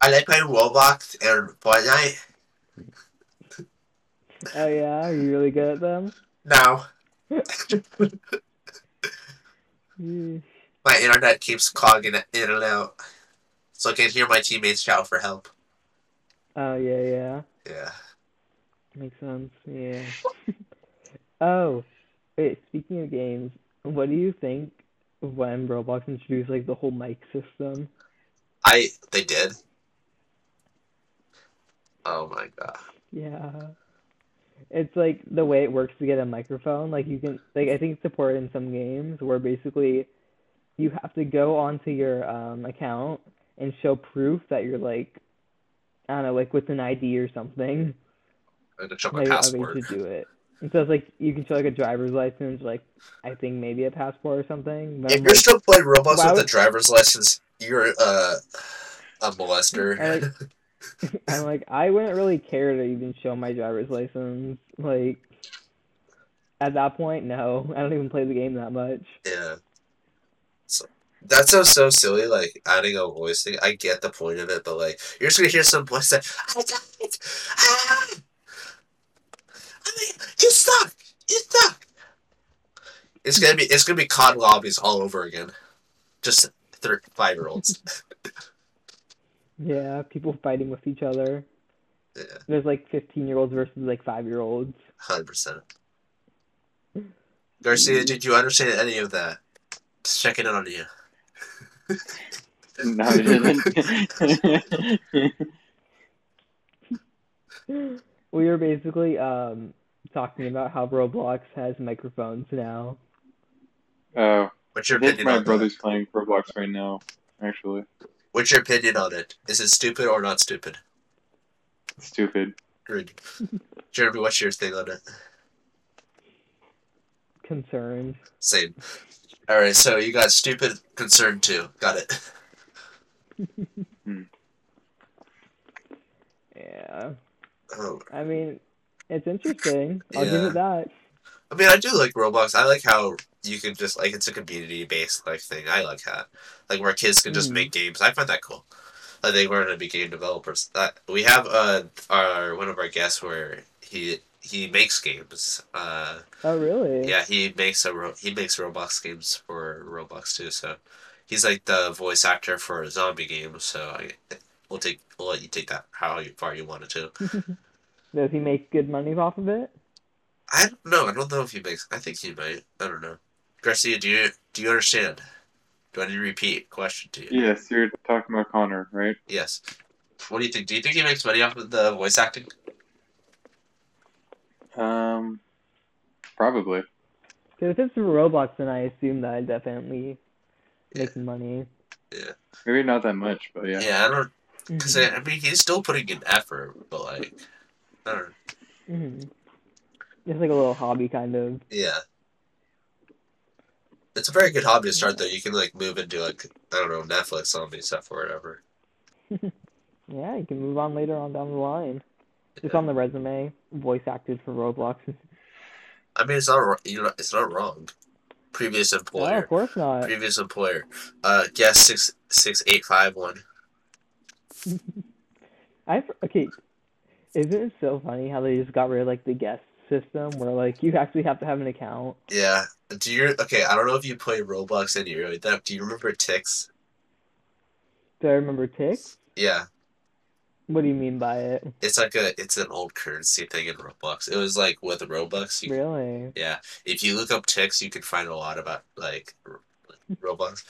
I like playing Roblox and Fortnite. Oh yeah, are you really good at them? No. My internet keeps clogging it in and out, so I can hear my teammates shout for help. Oh yeah, yeah. Yeah. Makes sense. Yeah. oh, wait. Speaking of games, what do you think when Roblox introduced like the whole mic system? I they did. Oh my god. Yeah. It's like the way it works to get a microphone. Like you can like I think it's supported in some games where basically you have to go onto your um account and show proof that you're like I don't know, like with an ID or something. Had to show my Like they passport. should do it. And so it's like you can show like a driver's license, like I think maybe a passport or something. But If I'm you're like, still playing Roblox with a driver's license, you're uh, a molester. I like- I'm like, I wouldn't really care to even show my driver's license. Like, at that point, no. I don't even play the game that much. yeah. That sounds so silly, like adding a voice thing. I get the point of it, but like you're just gonna hear some voice that I died. Ah! I mean, you suck. You suck. It's gonna be it's gonna be COD lobbies all over again. Just thir- five year olds. Yeah, people fighting with each other. yeah, There's like 15 year olds versus like 5 year olds. hundred percent. Garcia, did you understand any of that? Just checking in on you. No, I didn't. We were basically um talking about how Roblox has microphones now. Oh, What's I your think opinion my on brother's playing Roblox right now. Actually. What's your opinion on it? Is it stupid or not stupid? stupid. Good. Jeremy, what's your thing on it? Concerned. Same. All right, so you got stupid concern too. Got it. Yeah. Oh, I mean, it's interesting. I'll give Yeah. it that. I mean, I do like Roblox. I like how you can just like it's a community based like thing. I like that, like where kids can just Mhm. make games. I find that cool. I think we're gonna be game developers. That we have uh our one of our guests where he he makes games. Uh, Oh, really? yeah, he makes a ro- he makes Roblox games for Roblox too. So he's like the voice actor for a zombie game. So I we'll take we'll let you take that how far you want it to. Does he make good money off of it? I don't know. I don't know if he makes. I think he might. I don't know. Garcia, do you do you understand? Do I need to repeat question to you? Yes, you're talking about Connor, right? Yes. What do you think? Do you think he makes money off of the voice acting? Um, probably. Because if it's for Roblox, then I assume that I definitely Yeah. making money. Maybe not that much, but yeah. Yeah, I don't. Because Mhm. I mean, he's still putting in effort, but like, I don't. Mhm. It's like a little hobby, kind of. Yeah. It's a very good hobby to start though. You can like move into like I don't know Netflix zombie stuff or whatever. Yeah, you can move on later on down the line. Just Yeah. on the resume, voice acted for Roblox. I mean, it's not you know it's not wrong. Previous No, employer. of course not. Previous employer. Uh, guest six six eight five one. I okay. Isn't it so funny how they just got rid of like the guest system where like you actually have to have an account? Yeah. Do you okay? I don't know if you play Roblox and you really that. Do you remember Tix? Do I remember Tick? Yeah, What do you mean by it? it's like a it's an old currency thing in Roblox. It was like with Robux. You, Really? Yeah, if you look up Tix, you can find a lot about like Roblox.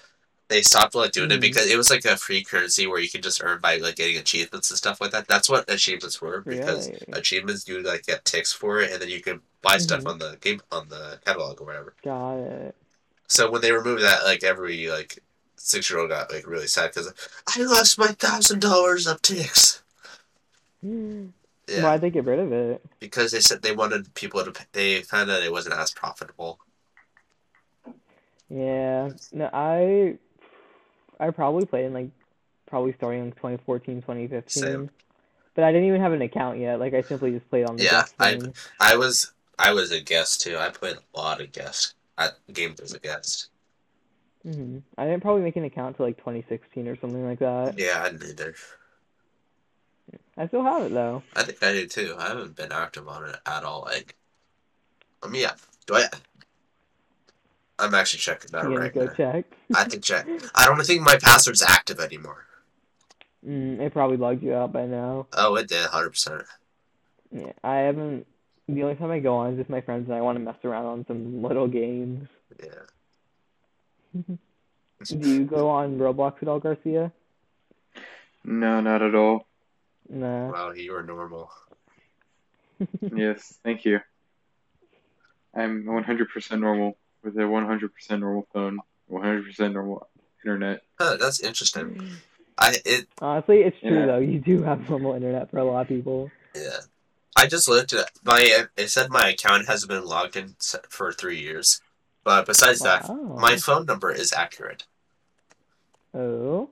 They stopped like doing it Mhm. because it was like a free currency where you can just earn by like getting achievements and stuff like that. That's what achievements were because Really? achievements you like get Tix for it, and then you can buy stuff Mhm. on the game on the catalog or whatever. Got it. So when they removed that, like every like six year old got like really sad because I lost my thousand dollars of Tix. Yeah, Why'd they get rid of it? because they said they wanted people to. They found out it wasn't as profitable. Yeah. No, I I probably played in like probably starting in 2014, 2015. Same. But I didn't even have an account yet. Like I simply just played on the Yeah, I- I was I was a guest too. I played a lot of guests at games as a guest. hmm I didn't probably make an account till like 2016 or something like that. Yeah, I didn't either. I still have it though. I think I do too. I haven't been active on it at all. Like, I mean, yeah. Do I? I'm actually checking that You gonna right go now. check? I think check. I don't think my password's active anymore. Mm, it probably logged you out by now. Oh, it did, hundred percent. Yeah, I haven't. The only time I go on is with my friends and I want to mess around on some little games. Yeah. Do you go on Roblox at all, Garcia? No, not at all. Nah. Wow, you are normal. Yes, thank you. I'm 100% normal with a 100% normal phone, 100% normal internet. Huh, that's interesting. Mm. I it Honestly, it's true Yeah. though. You do have normal internet for a lot of people. yeah. I just looked at my. It said my account hasn't been logged in for three years, but besides that, my phone number is accurate. Oh,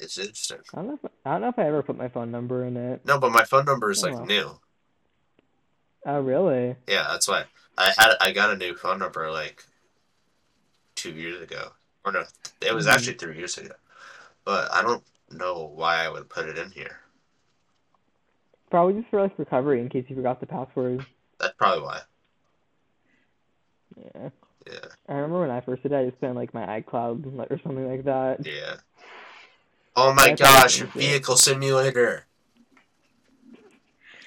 It's interesting. I don't know. If, I don't know if I ever put my phone number in it. No, but my phone number is Oh, like new. Oh, really? Yeah, that's why I had I got a new phone number like two years ago, or no, it was Mhm. actually three years ago. But I don't know why I would put it in here. Probably just for like recovery in case you forgot the password. That's probably why. Yeah. Yeah, I remember when I first did it, I just put in like my iCloud or something like that. yeah. Oh my That's gosh, vehicle simulator.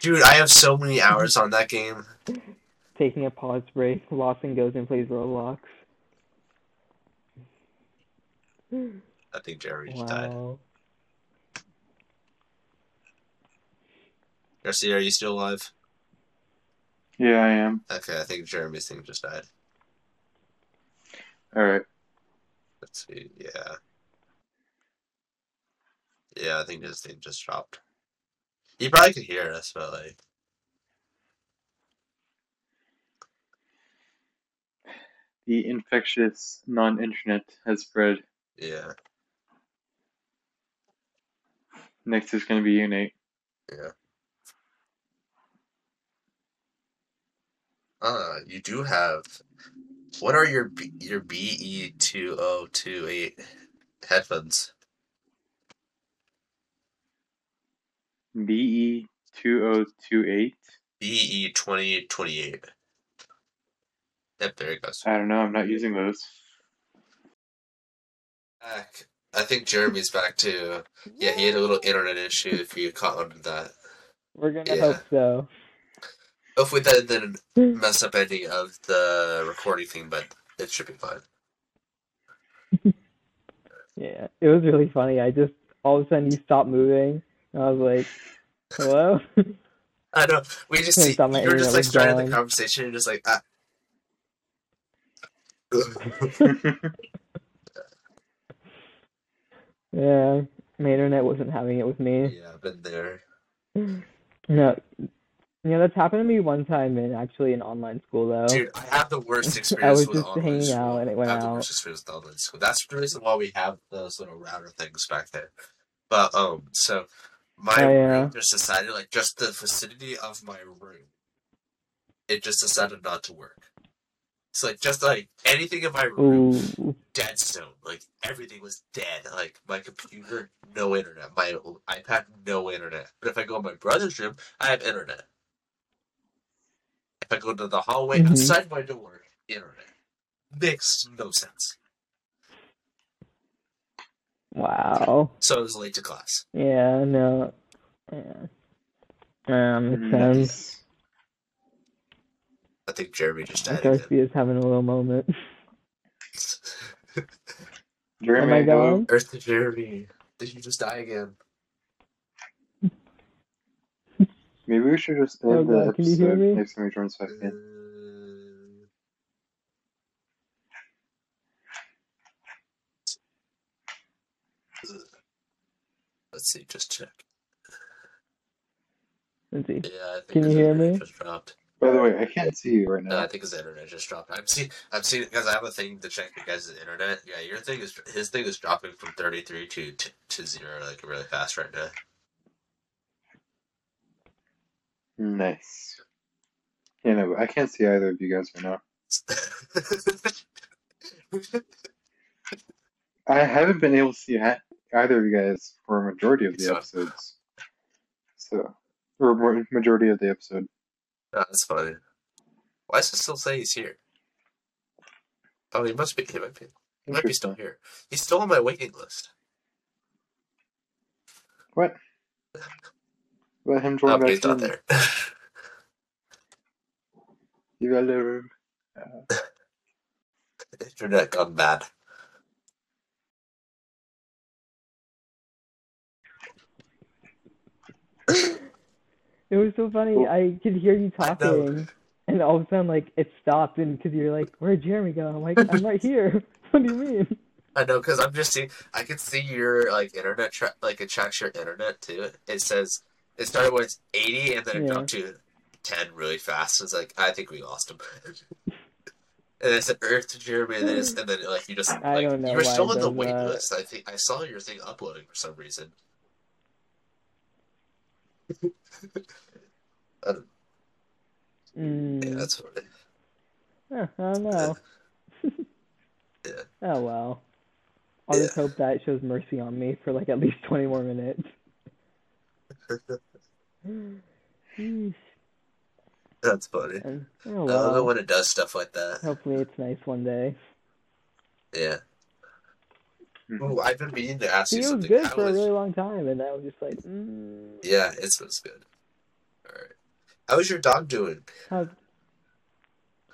Dude, I have so many hours on that game. Taking a pause break, Lawson goes and plays Roblox. I think Jeremy just died. Wow. Garcia, are you still alive? Yeah, I am. Okay, I think Jeremy's thing just died. All right. Let's see. Yeah. Yeah, I think his thing just dropped. He probably could hear us, but like, The infectious non-internet has spread. yeah, Next is going to be you, Nate. yeah. Uh, you do have. What are your B, your BE two oh two eight headphones? BE two oh two eight. BE twenty twenty eight. Yep, there it goes. I don't know. I'm not using those. Back. I think Jeremy's back too. Yeah, he had a little internet issue. If you caught on to that, We're gonna Yeah. hope so. hopefully that didn't mess up any of the recording thing, but it should be fine. Yeah, it was really funny. I just all of a sudden you stopped moving. And I was like, "Hello." I know. We just see you were just like starting the conversation. You're just like ah. yeah, my internet wasn't having it with me. yeah, I've been there. No, yeah, that's happened to me one time in actually in online school though. Dude, I have the worst experience. I was with just hanging school. out and it went I have the worst experience with online school. That's the reason why we have those little router things back there. But um, so my Oh, yeah. room just decided, like, just the vicinity of my room, it just decided not to work. It's like just like anything in my room, Ooh, dead zone. Like everything was dead. Like my computer, no internet. My iPad, no internet. But if I go in my brother's room, I have internet. If I go to the hallway Mhm. outside my door, internet. Makes no sense. Wow. So I was late to class. Yeah, no. Yeah. Um, makes sense. I think Jeremy just died again. Garcia's having a little moment. Jeremy, Am I hello? gone? Earth to Jeremy. Did you just die again? Maybe we should just Oh, end the God, can you hear episode me? next time he joins back in. Let's see, just check. Let's see. Yeah, I think Can you his hear internet me? Just dropped. By the way, I can't see you right No, now. I think his internet just dropped. I'm seeing, I'm seeing because I have a thing to check the guys' internet. Yeah, your thing is his thing is dropping from 33 to to, to zero like really fast right now. Nice. Yeah, no, I can't see either of you guys right now. I haven't been able to see ha- either of you guys for a majority of the So- episodes. So, or majority of the episode. Oh, that's funny. Why does it still say he's here? Oh, he must be. He might be. He might be still here. He's still on my waiting list. What? Let him Oh, join but he's back not in. there. You got the room. Uh, Internet gone bad. It was so funny. I could hear you talking, and all of a sudden, like, it stopped, and because you're like, "Where'd Jeremy go?" I'm like, "I'm right here." What do you mean? I know, because I'm just seeing. I can see your like internet tra- like it tracks your internet too. It says it started with 80 and then it Yeah. dropped to 10 really fast. It's like I think we lost him. and it said Earth to Jeremy, and then it's, and then like you just I like you were still on the wait that. list. I think I saw your thing uploading for some reason. I don't- Mm, yeah, that's funny. huh, I don't know. Yeah. Oh well. I'll just hope that shows mercy on me for like at least 20 more minutes. That's funny. And, oh I love it well. when it does stuff like that. Hopefully it's nice one day. Yeah. Mhm. Ooh, I've been meaning to ask See, you it was something. good How for a really long time, and I was just like, mm, Yeah, it was good. All right. How is your dog doing? how's...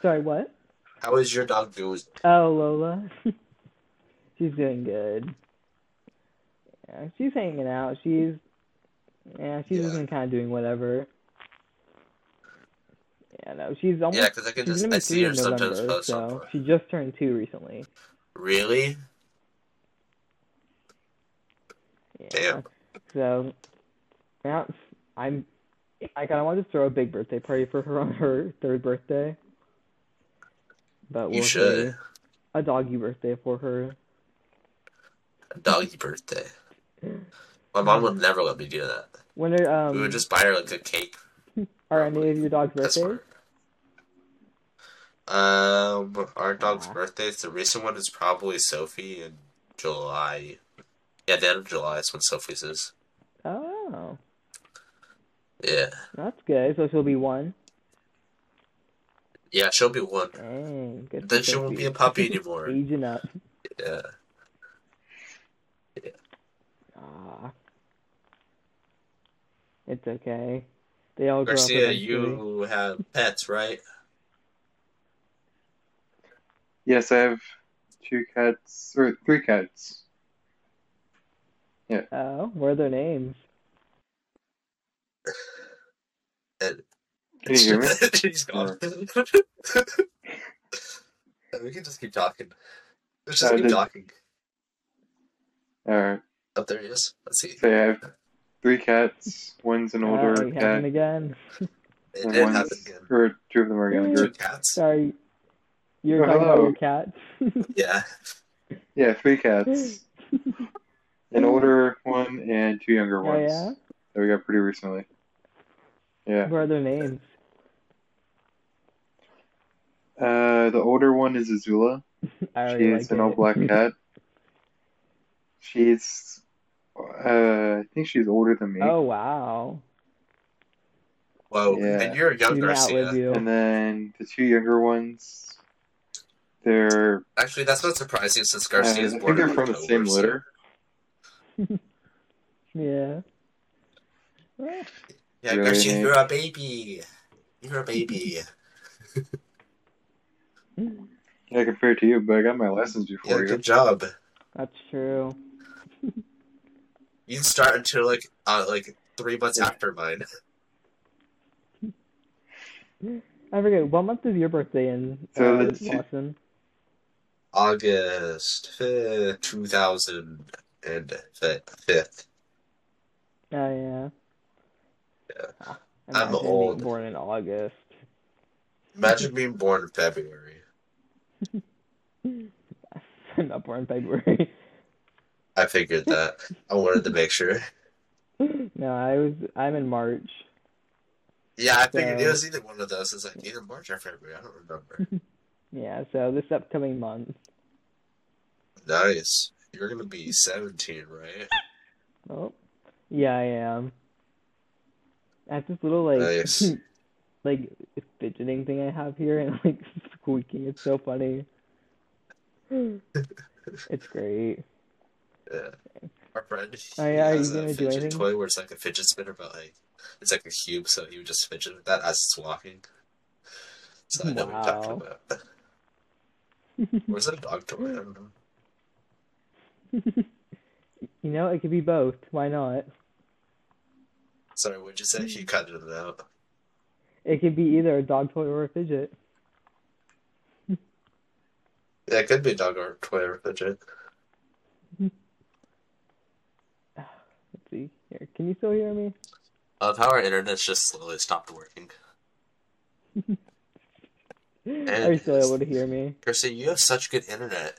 Sorry, what? How is your dog doing? Oh, Lola. she's doing good. Yeah, she's hanging out. She's yeah, she's Yeah. just been kind of doing whatever. Yeah, no, she's almost Yeah, because I can just I see her in sometimes post so she just turned two recently. Really? Yeah. So, yeah, I'm. I kind of want to throw a big birthday party for her on her third birthday. But we'll should. A doggy birthday for her. A doggy birthday. My mom would never let me do that. When are um we would just buy her like a cake. are any of your dog's birthdays? Um, our dog's Aw. birthdays. The recent one is probably Sophie in July. Yeah, the end of July is when Sophie's is. Oh, Yeah, that's good. So she'll be one. yeah, she'll be one. Dang, good. Then she won't be a puppy anymore. Aging up. Yeah, Yeah. Ah. It's okay. They all grow Garcia, up eventually. you have pets, right? Yes, I have two cats or three cats. Oh, what are their names? And Can you hear me? She's gone. we can just keep talking. Let's just Uh, keep did- talking. Alright. Up there he is. Let's see. So I have three cats. One's an older oh, you cat, happened again. It and did one's again. or two of them are Two younger. cats. Sorry. You're Oh, talking about hello. your cats. Yeah. Yeah, three cats. An older one and two younger Oh ones yeah. that we got pretty recently. Yeah. What are their names? Uh, the older one is Azula. I already She's like an all it. black cat. She's, uh, I think she's older than me. oh wow. Whoa. Yeah. And you're a young She Garcia. you. And then the two younger ones, they're, Actually, that's not surprising since uh, I Garcia is think born they're in from the same so- litter. Yeah. Yeah, Really, Garcia, Nate? you're a baby. You're a baby. Yeah, compared to you, but I got my license Yeah, before you. good job. That's true. You didn't start until like uh, like three months after mine. I forget. What month is your birthday in, So uh, Watson? August fifth, two thousand and fifth. Oh yeah. Yeah. Ah, I'm old. Born in August. Imagine being born in February. I'm not born in February. I figured that. I wanted to make sure. no, I was. I'm in March. Yeah, I figured it was either one of those. It's like either March or February. I don't remember. Yeah, so this upcoming month. nice. You're gonna be seventeen, right? Oh, yeah, I am. I have this little like Nice. like fidgeting thing I have here and like squeaking. It's so funny. it's great. Yeah. Our friend, he Oh, yeah, has a fidget toy where it's like a fidget spinner, but like it's like a cube, so he would just fidget with that as it's walking. So I know what you're talking Wow. about. Is it a dog toy? I don't know. You know, it could be both. Why not? Sorry, what'd you say? You cut it out. It could be either a dog toy or a fidget. Yeah, it could be a dog or a toy or a fidget. Let's see here. Can you still hear me? Uh, of how our internet's just slowly stopped working. Are you still able to hear me? Kirsty, you have such good internet.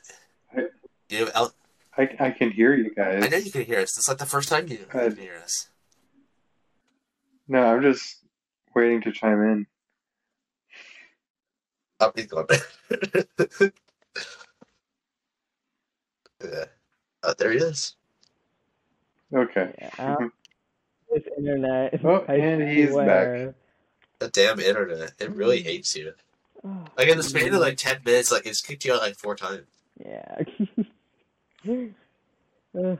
You have L- I, I can hear you guys. I know you can hear us. It's like the first time you Uh, can hear us. No, I'm just waiting to chime in. Oh, he's gone. yeah. Oh, there he is. Okay. Yeah. This internet. Oh, I and he's swear. The damn internet. It really hates you. Oh, Like in the span of like ten minutes, like it's kicked you out like four times. yeah. Uh, Do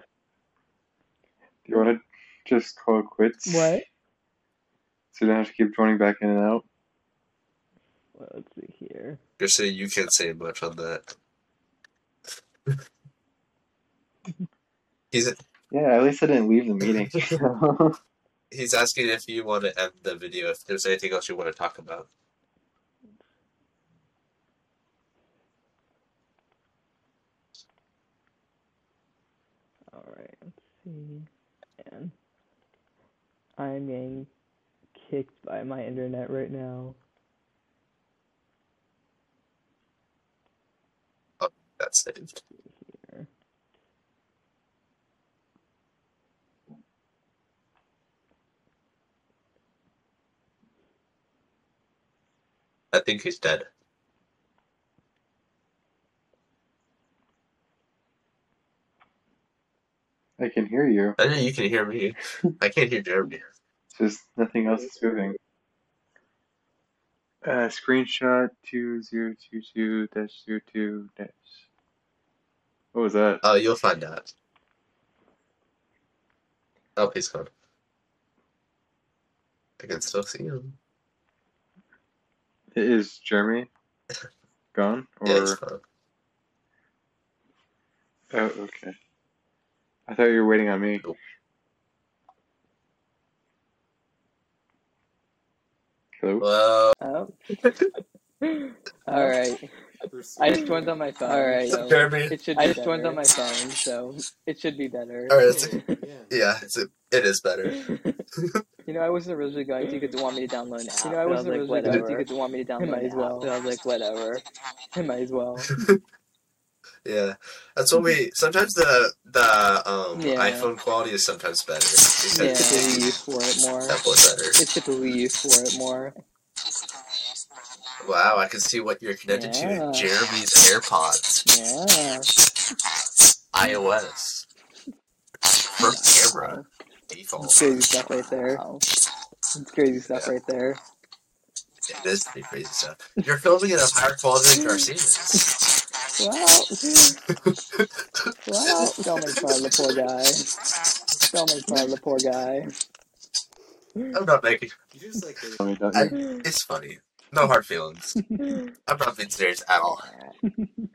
you want to just call it quits? what? So you don't have to keep joining back in and out? Well, let's see here. You're saying you can't say much on that. he's Yeah, at least I didn't leave the meeting. he's asking if you want to end the video. If there's anything else you want to talk about. Mm-hmm. Let's. Man, I'm getting kicked by my internet right now. Oh, That's saved. I think he's dead. I can hear you. I know you can hear me. I can't hear Jeremy. Just nothing else is moving. Uh, screenshot 2022 02 dash. What was that? Oh, you'll find out. Oh, he's gone. I can still see him. Is Jeremy gone? Or Yeah, he's gone. oh, okay. I thought you were waiting on me. Nope. Hello. Well, Oh. All right. I just joined on my phone. All right. So Jeremy. it should. I just joined on my phone, so it should be better. All right, it's, yeah, it's a, it is better. you know, I wasn't originally going to because they want me to download an app. You know, I but I was wasn't like, originally going to whatever. because they want me to download might as well. app. So I was like, whatever. I might as well. Yeah, that's what we. Sometimes the the um Yeah. iPhone quality is sometimes better Yeah, typically used for it more. Apple is better. It's typically used for it more. Wow, I can see what you're connected Yeah. to. Jeremy's AirPods, Yeah. iOS, first camera, It's crazy stuff right there. It's crazy stuff Yeah. right there. It is pretty crazy stuff. You're filming it of higher quality than Garcia's. Wow. Wow. Don't make fun of the poor guy. Don't make fun of the poor guy. I'm not making. Tell me, don't I- you? It's funny. No hard feelings. I'm not being serious at all.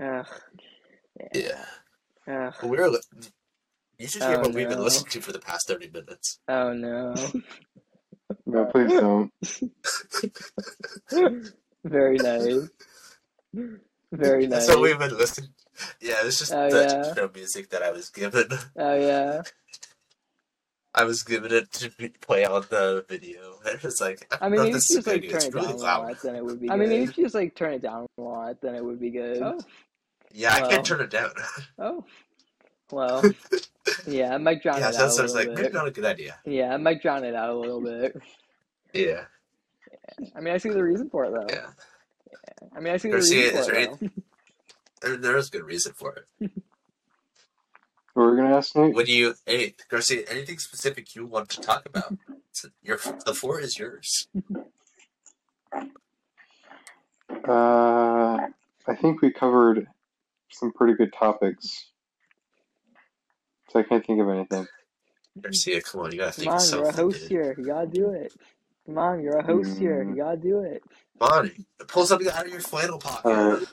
Ugh. Yeah. Ugh. But we're. li- You should hear Oh, what we've been no. listening to for the past 30 minutes. Oh no. No, please don't. Very nice. Very nice. That's what we've been listening. Yeah, it's just Oh, the yeah. show music that I was given. Oh yeah. I was given it to be- play on the video. It was like, I, I mean, love if this you just like turn it really down a loud. lot, then it would be. I good. mean, if you just like turn it down a lot, then it would be good. Oh. Yeah, I can't turn it down. Oh. Well. Yeah, it might drown yeah, it so out so a it's little like maybe bit. not a good idea. Yeah, it might drown it out a little bit. Yeah, I mean, I see the reason for it though. yeah. I mean, I see the Garcia, reason is for it though. There, there is good reason for it. What were we gonna ask Nate? When you, hey, Garcia, anything specific you want to talk about? Your the floor is yours. Uh, I think we covered some pretty good topics so I can't think of anything. Garcia, come on, you gotta think Come of on, you're a host dude. here. You gotta do it. Come on, you're a host here. You gotta do it. Come on, pull something out of your flannel pocket. Alright.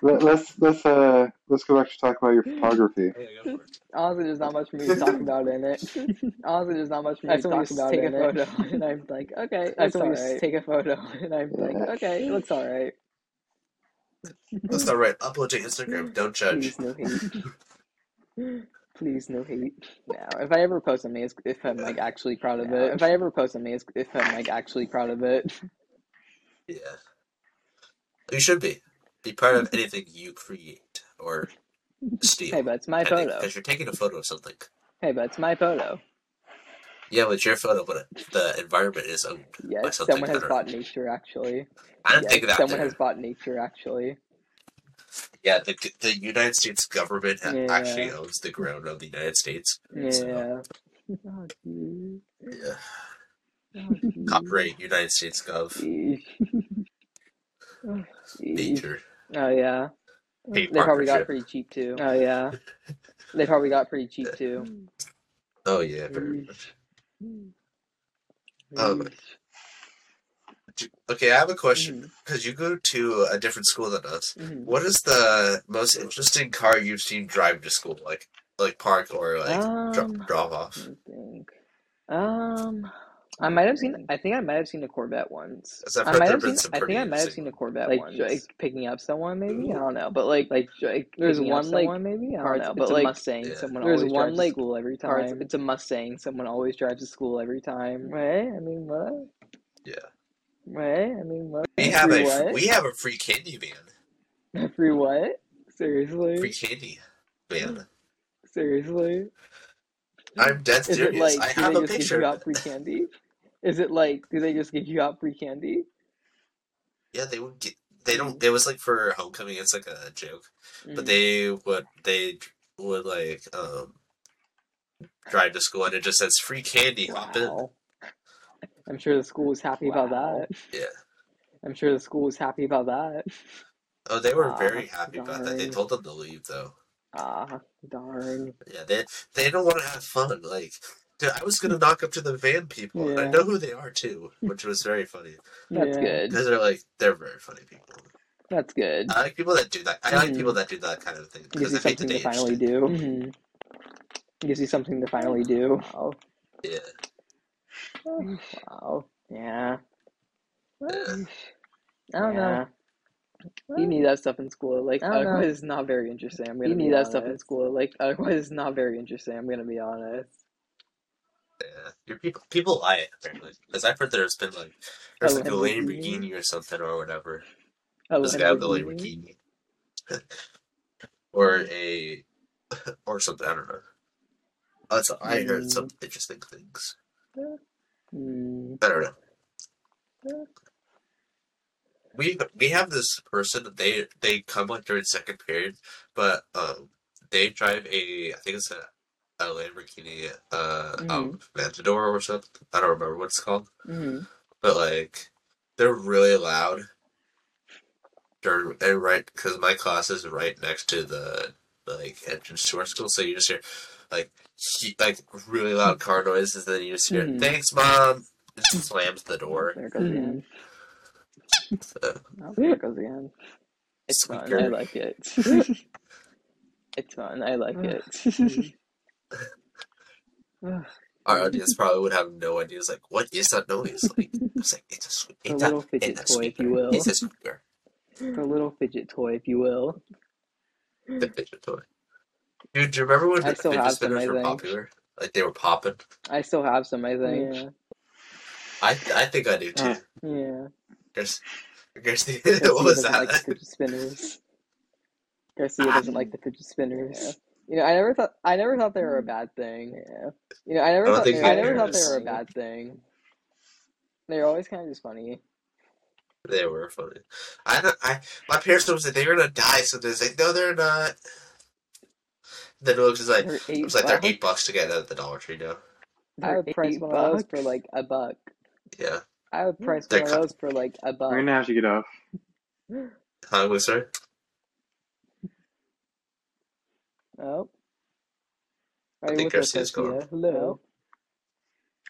Let, let's let's uh let's go back to talk about your photography. Hey, go for it. Honestly, there's not much for me to talk about in it. Honestly, there's not much for me I to just talk want to about take in a it. photo. and I'm like, okay, I it's just want alright. to Take a photo, and I'm like, okay, it looks alright. That's not right. Upload to Instagram. Don't judge. Please, no hate. Please, no hate. Now, if I ever post something, it's if I'm like actually proud of it. If I ever post something, if I'm like actually proud of it. Yeah. You should be. Be proud of anything you create or steal. Hey, but it's my photo. Because you're taking a photo of something. Hey, but it's my photo. Yeah, but it's your photo, but the environment is owned by Yes, something. someone has don't bought nature. Actually, I didn't yes, think of that. someone there. has bought nature. Actually, Yeah, the, the United States government ha- Yeah. actually owns the ground of the United States. So, yeah. Oh, yeah. Oh. Copyright United States Gov. Oh. Nature. Oh yeah. They probably got pretty cheap too. Oh yeah. They probably got pretty cheap too. Oh, yeah, very much. Um, Okay, I have a question. Because you go to a different school than us. Mhm. What is the most interesting car you've seen drive to school? Like, like park or like Um, drop, drop off? Let me think. Um, I might have seen. I think I might have seen a Corvette once. I've I heard might have seen. I think I might have seen a Corvette Like, once. like picking up someone, maybe. Ooh. I don't know, but like, like, like There's one, like, someone, maybe. I don't know, it's but a like Mustang. Yeah. Someone There's always one, drives like, to school every car- time. It's a Mustang. Someone always drives to school every time. Right? I mean, what? Yeah. Right? I mean, what? We have Free a what? we have a free candy van. Free what? Seriously? Free candy van. Seriously? I'm dead serious. like I have they a just give picture. you out free candy? Is it like do they just give you out free candy? Yeah, they would get. They don't. It was like for homecoming. It's like a joke, Mm. but they would. They would like um drive to school and it just says free candy. Hop in. Wow. I'm sure the school was happy about that. Yeah. I'm sure the school was happy about that. Oh, they were Ah, very happy about that. They told them to leave though. Ah, darn. Yeah, they they don't want to have fun. Like, dude, I was gonna knock up to the van people, and I know who they are too, which was very funny That's Yeah. good. because they're like they're very funny people. That's good. I like people that do that. I like people that do that kind of thing because I it makes the something day to finally interesting. do. hmm Gives you something to finally do. Wow. Yeah, Wow. Oh, yeah. yeah. I don't know. You need that stuff in school. Like, I know. otherwise, it's not very interesting. I'm gonna You be need that stuff in school. Like, otherwise, it's not very interesting. I'm gonna be honest. Yeah, your people people lie apparently because I've heard there's been like there's A like a Lamborghini? Lamborghini or something or whatever. A This guy with the Lamborghini? Lamborghini, or a or something. I don't know. That's I heard some interesting things. Hmm. I don't know. We we have this person. They they come like during second period, but um they drive a I think it's a a Lamborghini uh um, Aventador or something. I don't remember what it's called. hmm but like they're really loud during and right because my class is right next to the like entrance to our school so you just hear like he, like really loud car noises and then you just hear Mhm. thanks mom and slams the door There it goes again. so, Oh, there it goes again. It's fun. Squeaker. I like it. it's fun. I like it. our audience probably would have no idea it's like what is that noise like it's like it's a sque- A little a, fidget it's a toy, if you will. it's a squeaker a little fidget toy, if you will. the fidget toy dude do you remember when I the still fidget have some, spinners I were think. popular like they were popping I still have some, I think. Yeah. I I think I do too. Uh, yeah. Guess, Garcia, Garcia what was doesn't like the fidget spinners. Garcia doesn't like the fidget spinners. You know, I never thought I never thought they were a bad thing. Yeah. You know, I never I thought think I never thought they were a bad thing. They're always kind of just funny. They were funny. I don't. I my parents told me that they were gonna die, so they're like, no, they're not. Then it is like, They're it was like they're eight bucks to get at the Dollar Tree now. I They're would price eight one of those bucks? for like a buck. Yeah, I would price They're one of those for like a buck. We're gonna have to get off. huh, was there? Oh. Are you think with us, Garcia's gone. Garcia? Hello.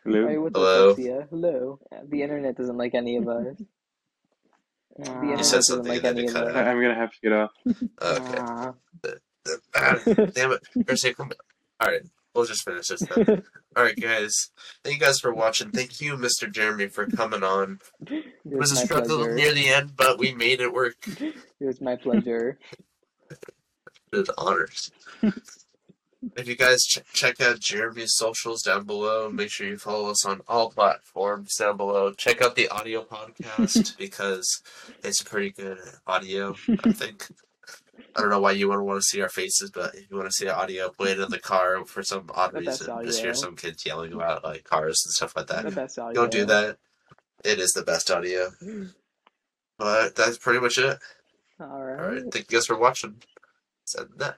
Are Hello? you with Hello? us, Garcia? Hello. The internet doesn't like any of us. The ah. You internet said doesn't something like and then any it of cut us. I- I'm gonna have to get off. Okay. Ah. Ah, damn it, come. All right, we'll just finish this then. All right, guys. Thank you guys for watching. Thank you, Mr. Jeremy, for coming on. It It was was a struggle pleasure. near the end, but we made it work. It was my pleasure. Did honors. if you guys ch- check out Jeremy's socials down below, make sure you follow us on all platforms down below. Check out the audio podcast because it's pretty good audio, I think. I don't know why you wouldn't want to see our faces, but if you want to see our audio, play it in the car for some odd The reason. Just hear some kids yelling about like cars and stuff like The that. best audio. Don't do that. It is the best audio. Mm. But that's pretty much it. All All right. right. Thank you guys for watching. Said that.